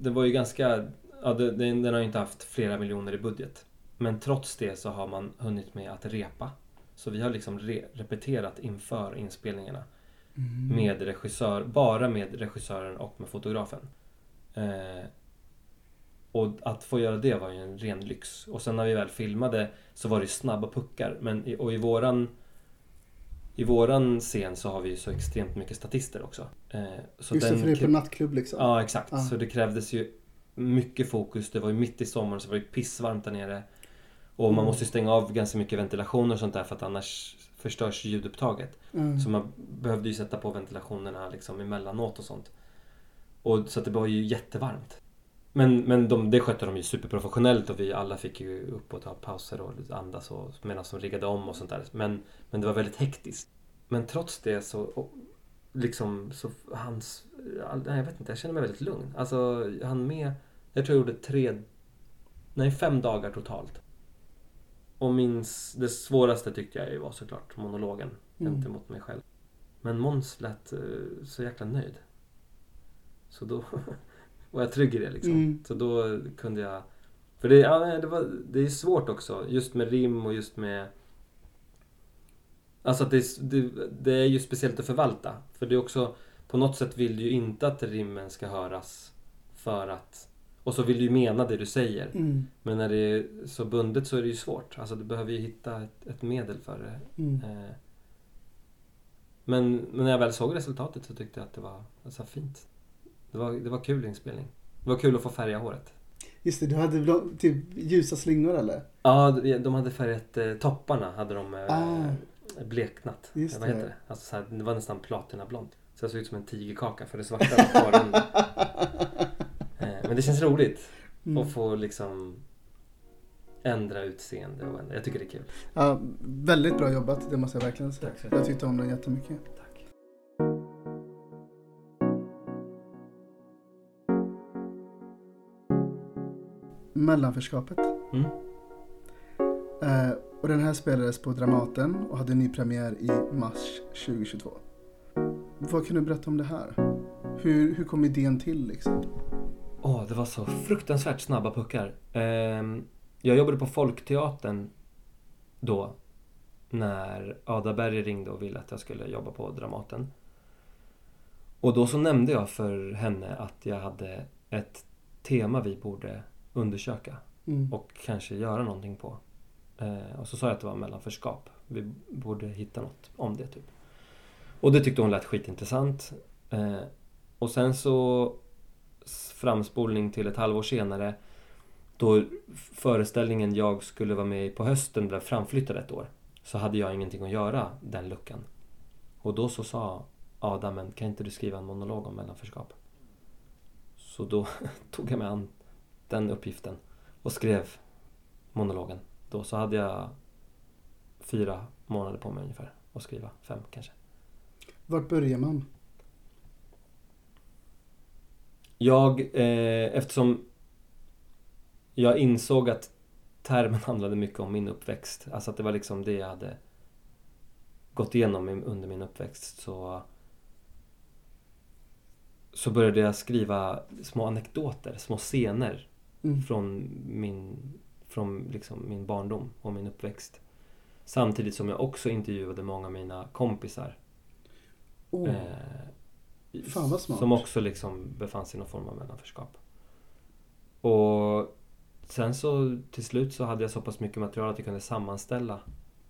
det var ju ganska, ja, det, det, den har ju inte haft flera miljoner i budget. Men trots det så har man hunnit med att repa. Så vi har liksom re repeterat inför inspelningarna. Mm. Med regissör, bara med regissören och med fotografen. Eh, och att få göra det var ju en ren lyx. Och sen när vi väl filmade så var det snabba puckar. Men i, och i våran i våran scen så har vi ju så extremt mycket statister också. Eh, så Just det, den för det är på nattklubb liksom. Ja, exakt. Ja. Så det krävdes ju mycket fokus. Det var ju mitt i sommaren så det var ju pissvarmt där nere. Och man Mm. måste ju stänga av ganska mycket ventilation och sånt där för att annars förstörs ljudupptaget. Mm. Så man behövde ju sätta på ventilationerna liksom emellanåt och sånt. Och, så att det var ju jättevarmt. Men, men de, det skötte de ju superprofessionellt och vi alla fick ju upp och ta pauser och andas och, medan de riggade om och sånt där. Men, men det var väldigt hektiskt. Men trots det så, liksom, så hans... jag vet inte, jag känner mig väldigt lugn. Alltså, han med... Jag tror jag gjorde tre... Nej, fem dagar totalt. Och minns, det svåraste tyckte jag ju var såklart monologen Mm. gentemot mig själv. Men Måns lät eh, så jäkla nöjd. Så då var jag trygg i det liksom. Mm. Så då kunde jag... För det, ja, det, var, det är svårt också, just med rim och just med... Alltså att det, är- det, det är ju speciellt att förvalta. För det är också, på något sätt vill du ju inte att rimmen ska höras för att... Och så vill du ju mena det du säger. Mm. Men när det är så bundet så är det ju svårt. Alltså du behöver ju hitta ett, ett medel för det. Mm. Eh, Men, men när jag väl såg resultatet så tyckte jag att det var alltså, fint. Det var, det var kul inspelning. Det var kul att få färga håret. Just det, du hade typ ljusa slingor eller? Ja, de- de hade färgat eh, topparna hade de eh, Ah. Bleknat. Just Vad det. heter det? Alltså, så här, det var nästan platinablont. Så jag såg ut som en tigerkaka för det svarta var kvar under. eh, Men det känns roligt Mm. att få liksom ändra utseende. Och ändra. Jag tycker det är kul. Ja, väldigt bra jobbat, det måste jag verkligen säga. Tack så Jag tyckte om den jättemycket. Tack. Mellanförskapet. Mm. Eh, och den här spelades på Dramaten och hade ny premiär i mars 2022. Vad kan du berätta om det här? Hur, hur kom idén till liksom? Åh, det var så fruktansvärt snabba puckar. Ehm, jag jobbade på Folkteatern då. När Ada Berg ringde och ville att jag skulle jobba på Dramaten. Och då så nämnde jag för henne att jag hade ett tema vi borde undersöka Mm. och kanske göra någonting på. Eh, och så sa jag att det var mellanförskap. Vi borde hitta något om det typ. Och det tyckte hon lät skitintressant. Eh, och sen så framspolning till ett halvår senare då föreställningen jag skulle vara med i på hösten blev framflyttad ett år. Så hade jag ingenting att göra den luckan. Och då så sa Adam, men kan inte du skriva en monolog om mellanförskap? Så då tog jag mig an den uppgiften och skrev monologen. Då så hade jag fyra månader på mig ungefär att skriva, fem kanske. Vart börjar man? Jag, eh, eftersom jag insåg att termen handlade mycket om min uppväxt, alltså att det var liksom det jag hade gått igenom under min uppväxt så så började jag skriva små anekdoter, små scener Mm. från min, från liksom min barndom och min uppväxt. Samtidigt som jag också intervjuade många av mina kompisar. Oh. Eh, Fan, vad smart. Som också liksom befann sig i någon form av mellanförskap. Och sen så till slut så hade jag så pass mycket material att jag kunde sammanställa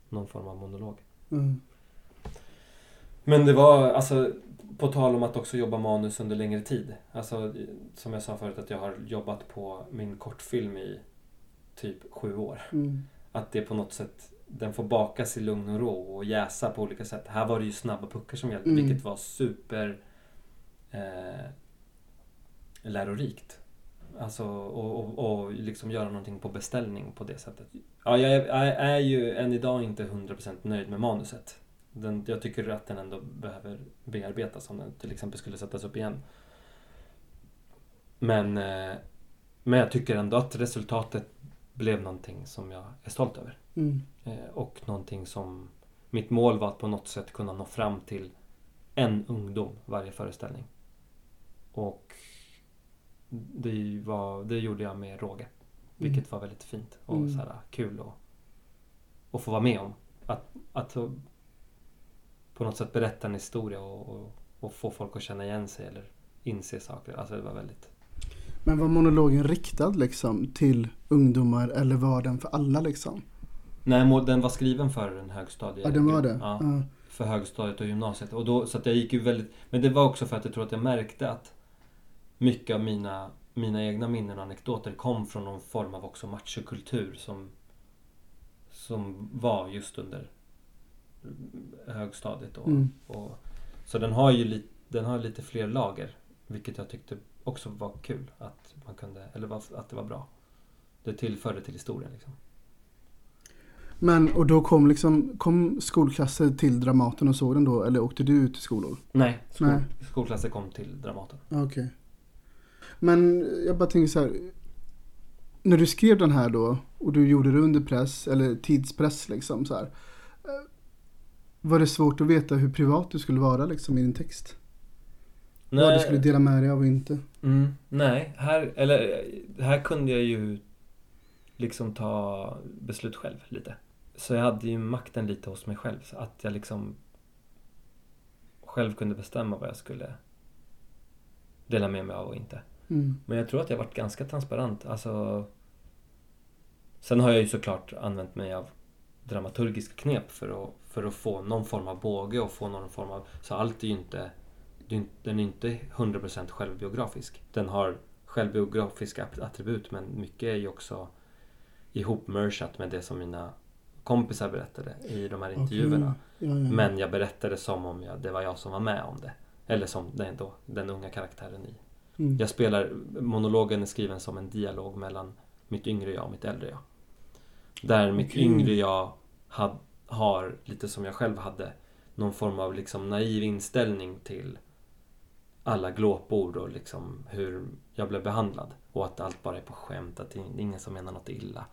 någon form av monolog. Mm. Men det var alltså på tal om att också jobba manus under längre tid. Alltså som jag sa förut att jag har jobbat på min kortfilm i typ sju år. Mm. Att det på något sätt den får bakas i lugn och ro och jäsa på olika sätt. Här var det ju snabba puckar som hjälpte Mm. vilket var super eh, lärorikt. Alltså och, och, och liksom göra någonting på beställning på det sättet. Ja, jag är, jag är ju än idag inte 100% nöjd med manuset. Den, jag tycker att den ändå behöver bearbetas om den till exempel skulle sättas upp igen. Men, eh, men jag tycker ändå att resultatet blev någonting som jag är stolt över. Mm. Eh, och någonting som... Mitt mål var att på något sätt kunna nå fram till en ungdom varje föreställning. Och det, var, det gjorde jag med råge. Vilket var väldigt fint och Mm. så här, kul att, att få vara med om. Att, att på något sätt berätta en historia och, och, och få folk att känna igen sig eller inse saker. Alltså det var väldigt... Men var monologen riktad liksom till ungdomar eller var den för alla liksom? Nej, den var skriven för en högstadie. Ja, den var det? Ja. Ja. för högstadiet och gymnasiet. Och då, så att jag gick ju väldigt... Men det var också för att jag tror att jag märkte att mycket av mina, mina egna minnen och anekdoter kom från någon form av också machokultur som, som var just under högstadiet. Och, Mm. och, så den har ju li, den har lite fler lager. Vilket jag tyckte också var kul. Att man kunde, eller var, att det var bra. Det tillförde till historien liksom. Men och då kom liksom, kom skolklasser till Dramaten och såg den då? Eller åkte du ut till skolor? Nej, skol, Nej. skolklasser kom till Dramaten. Okej. Men jag bara tänker så här. När du skrev den här då och du gjorde det under press eller tidspress liksom så här. eh, Var det svårt att veta hur privat du skulle vara liksom i din text? Vad du skulle dela med dig av och inte? Mm, nej, här, eller, här kunde jag ju liksom ta beslut själv lite. Så jag hade ju makten lite hos mig själv. Så att jag liksom själv kunde bestämma vad jag skulle dela med mig av och inte. Mm. Men jag tror att jag varit ganska transparent. Alltså, sen har jag ju såklart använt mig av dramaturgiska knep för att, för att få någon form av båge och få någon form av... Så allt är ju inte... Den är inte 100% självbiografisk. Den har självbiografiska attribut men mycket är ju också ihopmerchat med det som mina kompisar berättade i de här intervjuerna. Okej. Ja, ja. Men jag berättade som om jag, det var jag som var med om det. Eller som den, då, den unga karaktären i Mm. jag spelar, monologen är skriven som en dialog mellan mitt yngre jag och mitt äldre jag. Där mitt Okej. yngre jag had, har, lite som jag själv hade, någon form av liksom naiv inställning till alla glåpord och liksom hur jag blev behandlad. Och att allt bara är på skämt, att det är ingen som menar något illa.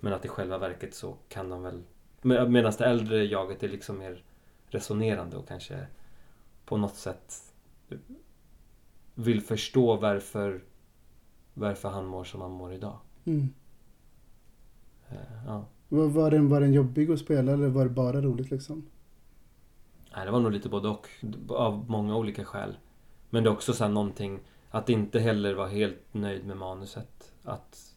Men att i själva verket så kan de väl... med- Medan det äldre jaget är liksom mer resonerande och kanske på något sätt vill förstå varför, varför han mår som han mår idag. Mm. Eh, Ja. Var, var, den, var den jobbig att spela eller var det bara roligt liksom? Nej, det var nog lite både och. Av många olika skäl. Men det är också så någonting att inte heller vara helt nöjd med manuset. Att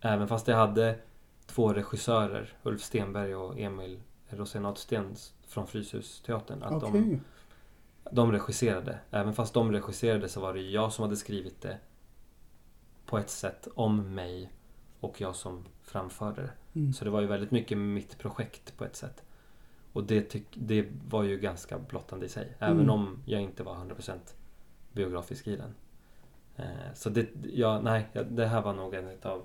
även fast jag hade två regissörer, Ulf Stenberg och Emil Rosenatsten från Fryshus-teatern. Att Okej. de, de regisserade. Även fast de regisserade så var det jag som hade skrivit det på ett sätt om mig och jag som framförde det. Mm. Så det var ju väldigt mycket mitt projekt på ett sätt. Och det, tyck, det var ju ganska blottande i sig. Även Mm. om jag inte var 100% biografisk i den. Eh, så det, ja, nej, ja, det här var nog en utav...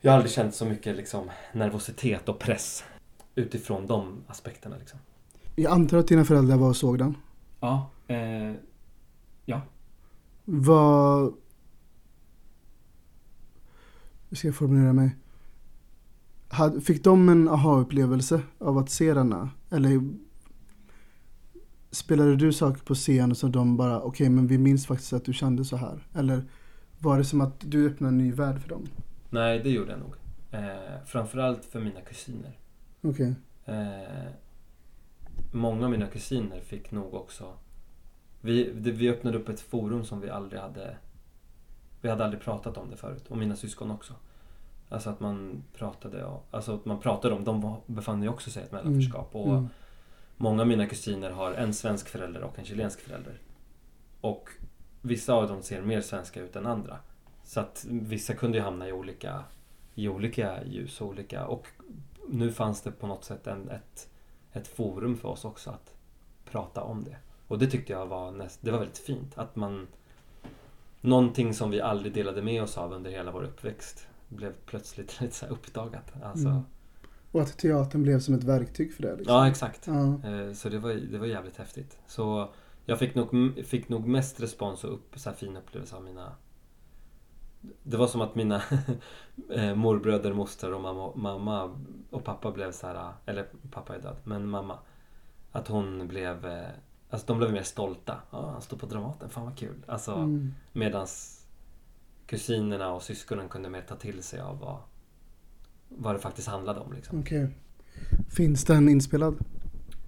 Jag har aldrig känt så mycket liksom, nervositet och press utifrån de aspekterna. Liksom. Jag antar att dina föräldrar var och såg den. Ja, eh, Vad... Hur ska jag formulera mig? Fick de en aha-upplevelse av att se denna? Eller spelade du saker på scen som de bara, okej men vi minns faktiskt att du kände så här? Eller var det som att du öppnade en ny värld för dem? nej det gjorde jag nog. Eh, framförallt för mina kusiner. Okej. Eh, många av mina kusiner fick nog också... Vi, det, vi öppnade upp ett forum som vi aldrig hade... Vi hade aldrig pratat om det förut. Och mina syskon också. Alltså att man pratade, alltså att man pratade om... De befann ju också sig i ett mellanförskap. Och Mm. Många av mina kusiner har en svensk förälder och en chilensk förälder. Och vissa av dem ser mer svenska ut än andra. Så att vissa kunde ju hamna i olika, i olika ljus och olika... Och nu fanns det på något sätt en, ett, ett forum för oss också att prata om det. Och det tyckte jag var, näst, det var väldigt fint. Att man... Någonting som vi aldrig delade med oss av under hela vår uppväxt blev plötsligt lite så uppdagat. Alltså, Mm. Och att teatern blev som ett verktyg för det. Liksom. Ja, exakt. Ja. Eh, Så det var, det var jävligt häftigt. Så jag fick nog, fick nog mest respons och upp, så här fin upplevelse av mina... Det var som att mina eh, morbröder, mostrar och mamma, mamma och pappa blev så här... Eller pappa är död, men mamma. Att hon blev... eh, Alltså de blev mer stolta. Ja, han står på Dramaten, fan vad kul. Alltså Mm. medans kusinerna och syskonen kunde mer ta till sig av vad, vad det faktiskt handlade om. Liksom. Okej. Finns den inspelad?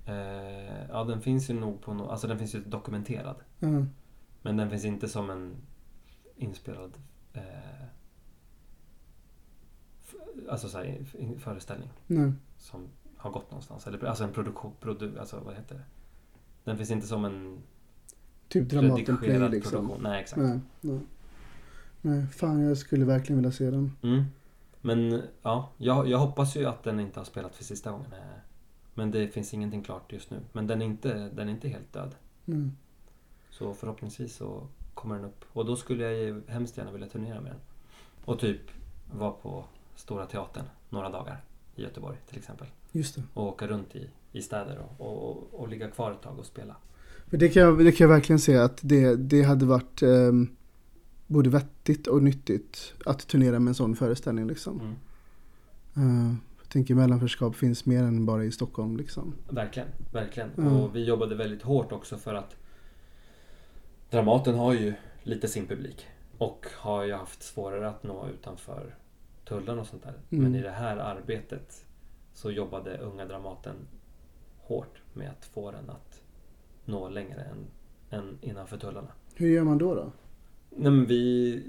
Eh, ja, den finns ju nog på no- Alltså den finns ju dokumenterad. Ja. Men den finns inte som en inspelad eh, alltså så här, in- föreställning Nej. som har gått någonstans. Eller, alltså en produktion, produ, alltså vad heter det? Den finns inte som en Typ Dramaten Play liksom. produktion. Nej, exakt. Nej, nej. Nej, fan jag skulle verkligen vilja se den. Mm. Men ja, jag, jag hoppas ju att den inte har spelat för sista gången. eh. Men det finns ingenting klart just nu. Men den är inte, den är inte helt död. Mm. Så förhoppningsvis så kommer den upp. Och då skulle jag ju hemskt gärna vilja turnera med den. Och typ vara på Stora Teatern några dagar i Göteborg till exempel. Just det. Och åka runt i, i städer och, och, och, och ligga kvar ett tag och spela. För det kan jag, det kan jag verkligen se att det, det hade varit ehm, både vettigt och nyttigt att turnera med en sån föreställning liksom. Mm. Eh, jag tänker mellanförskap finns mer än bara i Stockholm liksom. Verkligen, verkligen. Mm. Och vi jobbade väldigt hårt också för att Dramaten har ju lite sin publik. Och har ju haft svårare att nå utanför tullen och sånt där. Mm. Men i det här arbetet så jobbade Unga Dramaten hårt med att få den att nå längre än, än innanför tullarna. Hur gör man då då? Nej, men vi...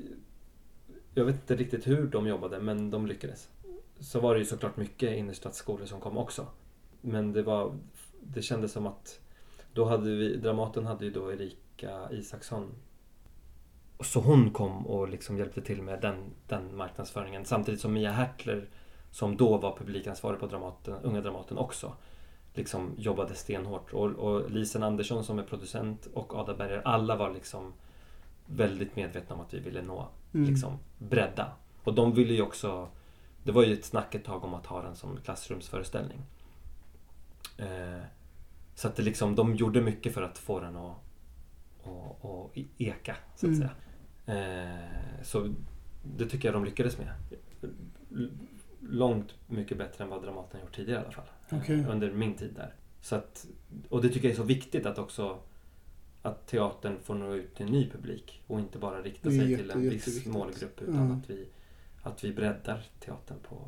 Jag vet inte riktigt hur de jobbade, men de lyckades. Så var det ju såklart mycket innerstadsskolor som kom också. Men det var... Det kändes som att... Då hade vi... Dramaten hade ju då Erika Isaksson. Så hon kom och liksom hjälpte till med den, den marknadsföringen. Samtidigt som Mia Hertler, som då var publikansvarig på Dramaten, Unga Dramaten också, liksom jobbade stenhårt. Och, och Lisen Andersson som är producent och Ada Berger, alla var liksom väldigt medvetna om att vi ville nå, Mm. liksom bredda. Och de ville ju också, det var ju ett snack ett tag om att ha den som klassrumsföreställning. Eh, så att det liksom, de gjorde mycket för att få den att, att, att eka, så att Mm. säga. Eh, så det tycker jag de lyckades med. Långt mycket bättre än vad Dramaten gjort tidigare i alla fall. Eh, Okej. Under min tid där. Så att, och det tycker jag är så viktigt att också att teatern får nå ut till en ny publik och inte bara rikta sig jätte- till en viss målgrupp utan Ja. att, vi, att vi breddar teatern på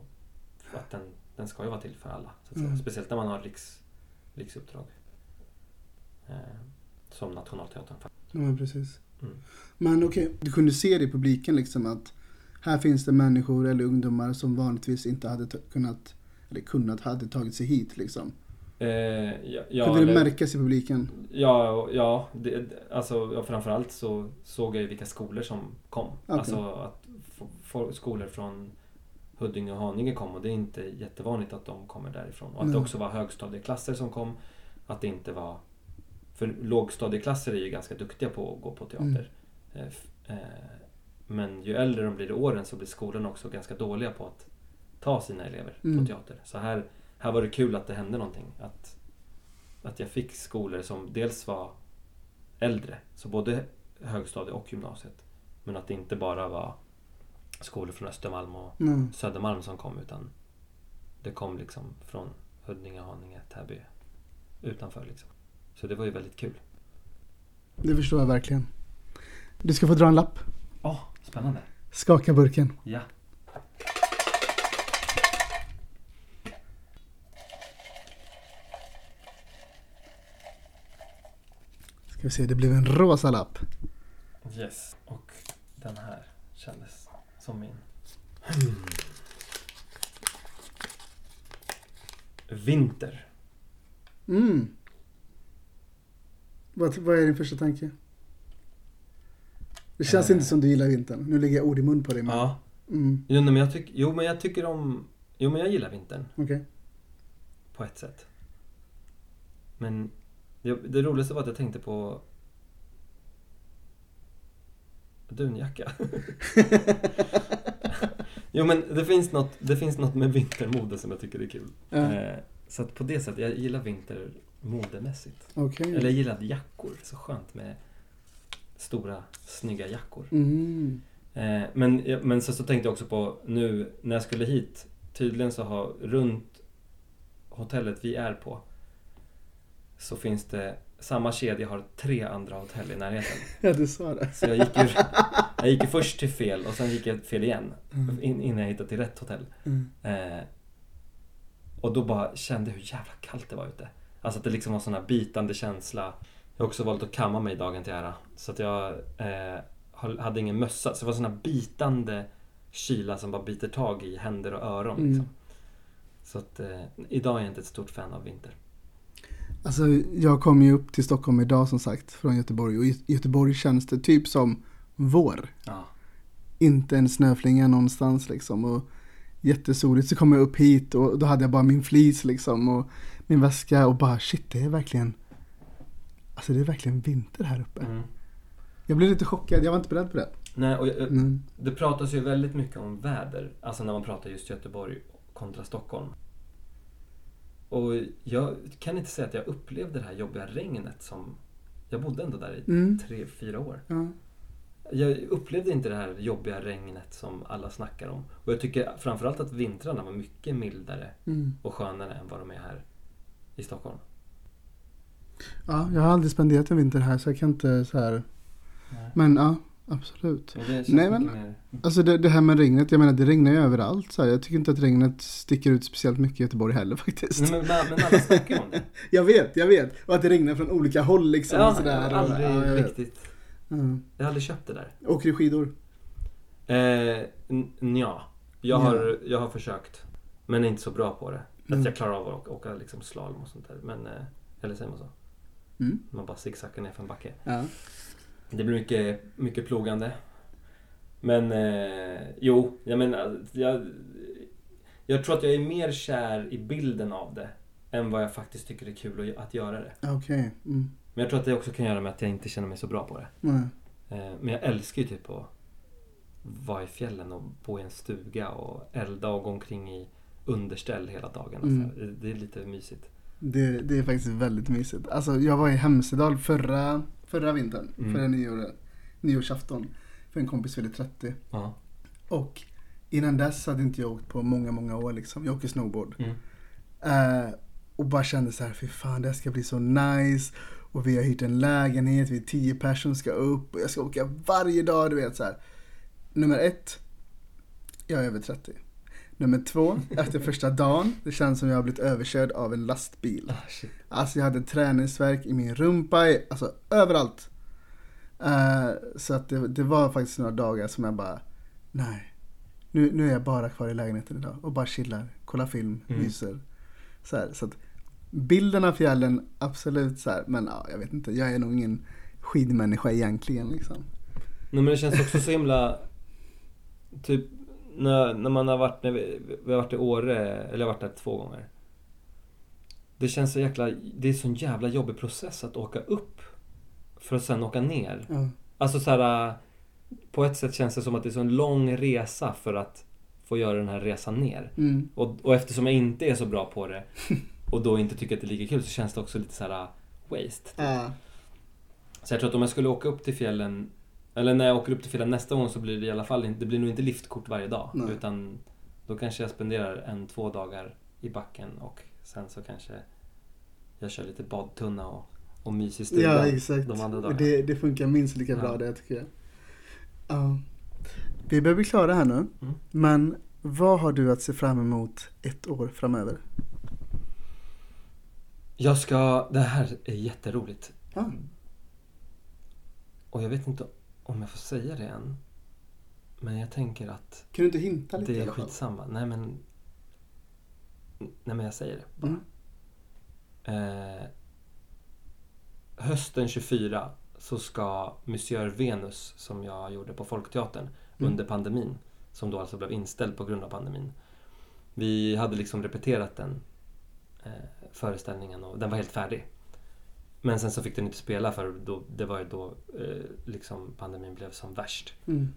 för att den, den ska ju vara till för alla. Mm. Speciellt när man har riks, riksuppdrag. Eh, som Nationalteatern. Ja, precis. Mm. Men okej, du kunde se det i publiken liksom att här finns det människor eller ungdomar som vanligtvis inte hade kunnat, eller kunnat, hade tagit sig hit liksom. Eh, ja, kunde det eller- märkas i publiken? Ja, ja, det, det- alltså ja, framförallt så såg jag ju vilka skolor som kom. Okej. Alltså att skolor från Huddinge och Haninge kom och det är inte jättevanligt att de kommer därifrån. Och att det Nej. också var högstadieklasser som kom. Att det inte var... För lågstadieklasser är ju ganska duktiga på att gå på teater. Eh, f- eh, Men ju äldre de blir i åren så blir skolorna också ganska dåliga på att ta sina elever Mm. på teater. Så här, här var det kul att det hände någonting. Att, att jag fick skolor som dels var äldre, så både högstadie och gymnasiet. Men att det inte bara var skolor från Östermalm och Mm. Södermalm som kom utan det kom liksom från Huddinge, Haninge, Täby utanför liksom. Så det var ju väldigt kul. Det förstår jag verkligen. Du ska få dra en lapp. Ja, spännande. Skaka burken. Ja. Ska vi se, det blev en rosa lapp. Yes. Och den här kändes som min. Vinter. Mm. Vad, vad är din första tanke? Det känns Eh. inte som du gillar vintern. Nu lägger jag ord i mun på dig. Men... Ja. Mm. Jo, men jag tyck, jo, men jag tycker om... Jo, men jag gillar vintern Okej. på ett sätt. Men det, det roligaste var att jag tänkte på dunjacka. jo, men det finns, något, det finns något med vintermode som jag tycker är kul. Ja. Eh, så att på det sättet, jag gillar vinter modemässigt. Okej. Eller jag gillar jackor. Så skönt med stora, snygga jackor. Mm. Eh, men men så, så tänkte jag också på nu när jag skulle hit. Tydligen så har runt hotellet vi är på så finns det samma kedja har tre andra hotell i närheten. Ja, du sa det. Så jag gick ju, Jag gick ju först till fel och sen gick jag fel igen. Mm. In, innan jag hittade till rätt hotell. Mm. Eh, och då bara kände jag hur jävla kallt det var ute. Alltså att det liksom var sån här bitande känsla. Jag har också valt att kamma mig dagen till ära. Så att jag eh, hade ingen mössa. Så det var sån här bitande kyla som bara biter tag i händer och öron. Mm. Liksom. Så att eh, idag är jag inte ett stort fan av vinter. Alltså jag kom ju upp till Stockholm idag som sagt från Göteborg och i Göteborg känns det typ som vår. Ja. Inte en snöflinga någonstans liksom. Och jättesoligt så kom jag upp hit och då hade jag bara min flis liksom och min väska och bara shit det är verkligen Alltså det är verkligen vinter här uppe. Mm. Jag blev lite chockad, jag var inte beredd på det. Nej, och jag, Mm. Det pratas ju väldigt mycket om väder, alltså när man pratar just Göteborg kontra Stockholm. Och jag kan inte säga att jag upplevde det här jobbiga regnet som... Jag bodde ändå där i Mm. tre, fyra år. Ja. Jag upplevde inte det här jobbiga regnet som alla snackar om. Och jag tycker framförallt att vintrarna var mycket mildare Mm. och skönare än vad de är här i Stockholm. ja, jag har aldrig spenderat en vinter här så jag kan inte så här. Nej. Men ja, absolut. Men Nej, men- mer... Alltså det, det här med regnet, jag menar det regnar ju överallt. Så här. Jag tycker inte att regnet sticker ut speciellt mycket i Göteborg heller faktiskt. Nej, men, men alla snackar om det. Jag vet, jag vet. Och att det regnar från olika håll liksom. och Ja, sådär. jag har aldrig Ja, jag riktigt... Mm. Jag har aldrig köpt det där. Åker du skidor? Eh, nja. Jag Ja. har, jag har försökt. Men är inte så bra på det. Mm. Att jag klarar av att åka, åka liksom slalom och sånt där. Men, eh, eller säger man så? Mm. Man bara zigzaggar ner för en backe. Ja. Det blir mycket, mycket plogande. Men eh, jo, jag menar, jag, jag tror att jag är mer kär i bilden av det än vad jag faktiskt tycker är kul att, göra det. Okej. Mm. Men jag tror att det också kan göra med att jag inte känner mig så bra på det. Nej. Eh, Men jag älskar ju typ att vara i fjällen och bo i en stuga och elda och gå omkring i underställ hela dagen. och Mm. så här. Det- Det är lite mysigt. Det, det är faktiskt väldigt mysigt. Alltså jag var i Hemsedal förra, förra vintern. Mm. Förra nyår, nyårsafton. För en kompis fyllde 30. Ja. Och innan dess hade inte jag åkt på många, många år liksom. Jag åker snowboard. Mm. Eh, och bara kände så här, fy fan det här ska bli så nice. Och vi har hyrt en lägenhet, vi är tio personer ska upp och jag ska åka varje dag, du vet så här. Nummer ett, jag är över 30. Nummer två, efter första dagen, det känns som jag har blivit överkörd av en lastbil. Ah, shit. Alltså jag hade träningsverk i min rumpa, alltså överallt. Eh, så att det, det var faktiskt några dagar som jag bara, nej. Nu, nu är jag bara kvar i lägenheten idag och bara chillar, kollar film, Mm. myser. Så, här, så att bilden av fjällen, absolut så här, men ja, jag vet inte, jag är nog ingen skidmänniska egentligen liksom. Nej men det känns också så himla... Typ när, när man har varit, när vi, vi har varit i Åre, eller jag har varit där två gånger. Det känns så jäkla, det är så en jävla jobbig process att åka upp för att sen åka ner. Ja. Alltså så här, på ett sätt känns det som att det är så en lång resa för att få göra den här resan ner. Mm. Och, och eftersom jag inte är så bra på det och då inte tycker att det är lika kul så känns det också lite så här waste. Ja. Så jag tror att om jag skulle åka upp till fjällen eller när jag åker upp till fjällen nästa gång så blir det i alla fall det blir nog inte liftkort varje dag. Nej. Utan då kanske jag spenderar en, två dagar i backen och sen så kanske jag kör lite badtunna och, och mys i stugan Ja, exakt. de andra dagarna. det, det funkar minst lika bra Ja. det tycker jag. Ja. Vi börjar bli klara här nu. Mm. Men vad har du att se fram emot ett år framöver? Jag ska, det här är jätteroligt. Ja. Och jag vet inte om jag får säga det än. Men jag tänker att Kan du inte hinta lite det är skitsamma. Nej men... Nej men jag säger det bara. Mm. Eh, hösten 24 så ska Monsieur Venus som jag gjorde på Folkteatern Mm. under pandemin, som då alltså blev inställd på grund av pandemin. Vi hade liksom repeterat den eh, föreställningen och den var helt färdig. Men sen så fick den inte spela för då, det var ju då eh, liksom pandemin blev som värst. Mm.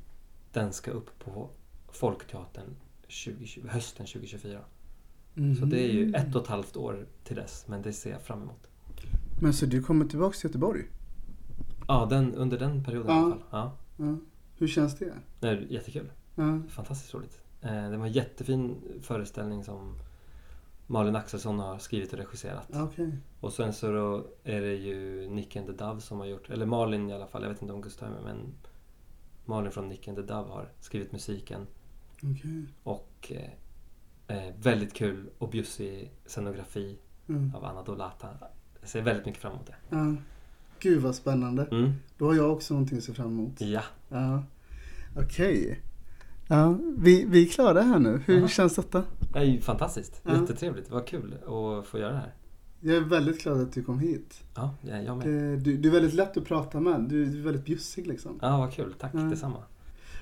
Den ska upp på Folkteatern 2020, hösten 2024. Mm. Så det är ju ett och ett halvt år till dess, men det ser jag fram emot. Men så du kommer tillbaka till Göteborg? Ja, den, under den perioden i Ja. alla fall. Ja. Ja. Hur känns det? Det är jättekul. Ja. Fantastiskt roligt. Eh, det var en jättefin föreställning som Malin Axelsson har skrivit och regisserat. Okej. Och sen så då är det ju Nick and the Dove som har gjort, eller Malin i alla fall, jag vet inte om Gustav är med, men Malin från Nick and the Dove har skrivit musiken. Okej. Och eh, eh, väldigt kul och bjussig scenografi Mm. av Anna Dolata. Jag ser väldigt mycket fram emot det. Ja. Gud vad spännande. Mm. Då har jag också någonting att se fram emot. Ja, Ja. Okej. Ja, vi, vi är klara här nu. Hur Jaha. känns detta? det är fantastiskt. Ja. Jättetrevligt. Vad kul att få göra det här. Jag är väldigt glad att du kom hit. Ja, ja, jag med. Det- Du, du är väldigt lätt att prata med. Du är väldigt bjussig liksom. Ja, vad kul. Tack Ja. detsamma.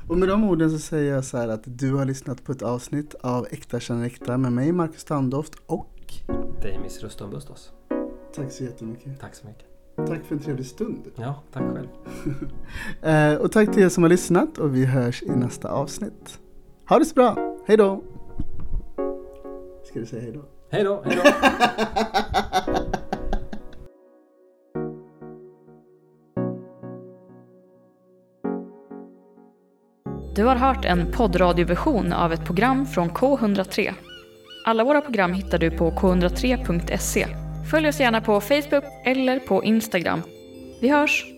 Och med de orden så säger jag så här att du har lyssnat på ett avsnitt av Äkta känner äkta med mig Marcus Standoft och Dig Miss Ruston Bustos. tack så jättemycket. Tack så mycket. Tack för en trevlig stund. Ja, tack själv. Eh, och tack till er som har lyssnat och vi hörs i nästa avsnitt. Ha det så bra. Hej då. Ska du säga hej då? Hej då, hej då. Du har hört en poddradioversion av ett program från K103. Alla våra program hittar du på k103.se. Följ oss gärna på Facebook eller på Instagram. Vi hörs!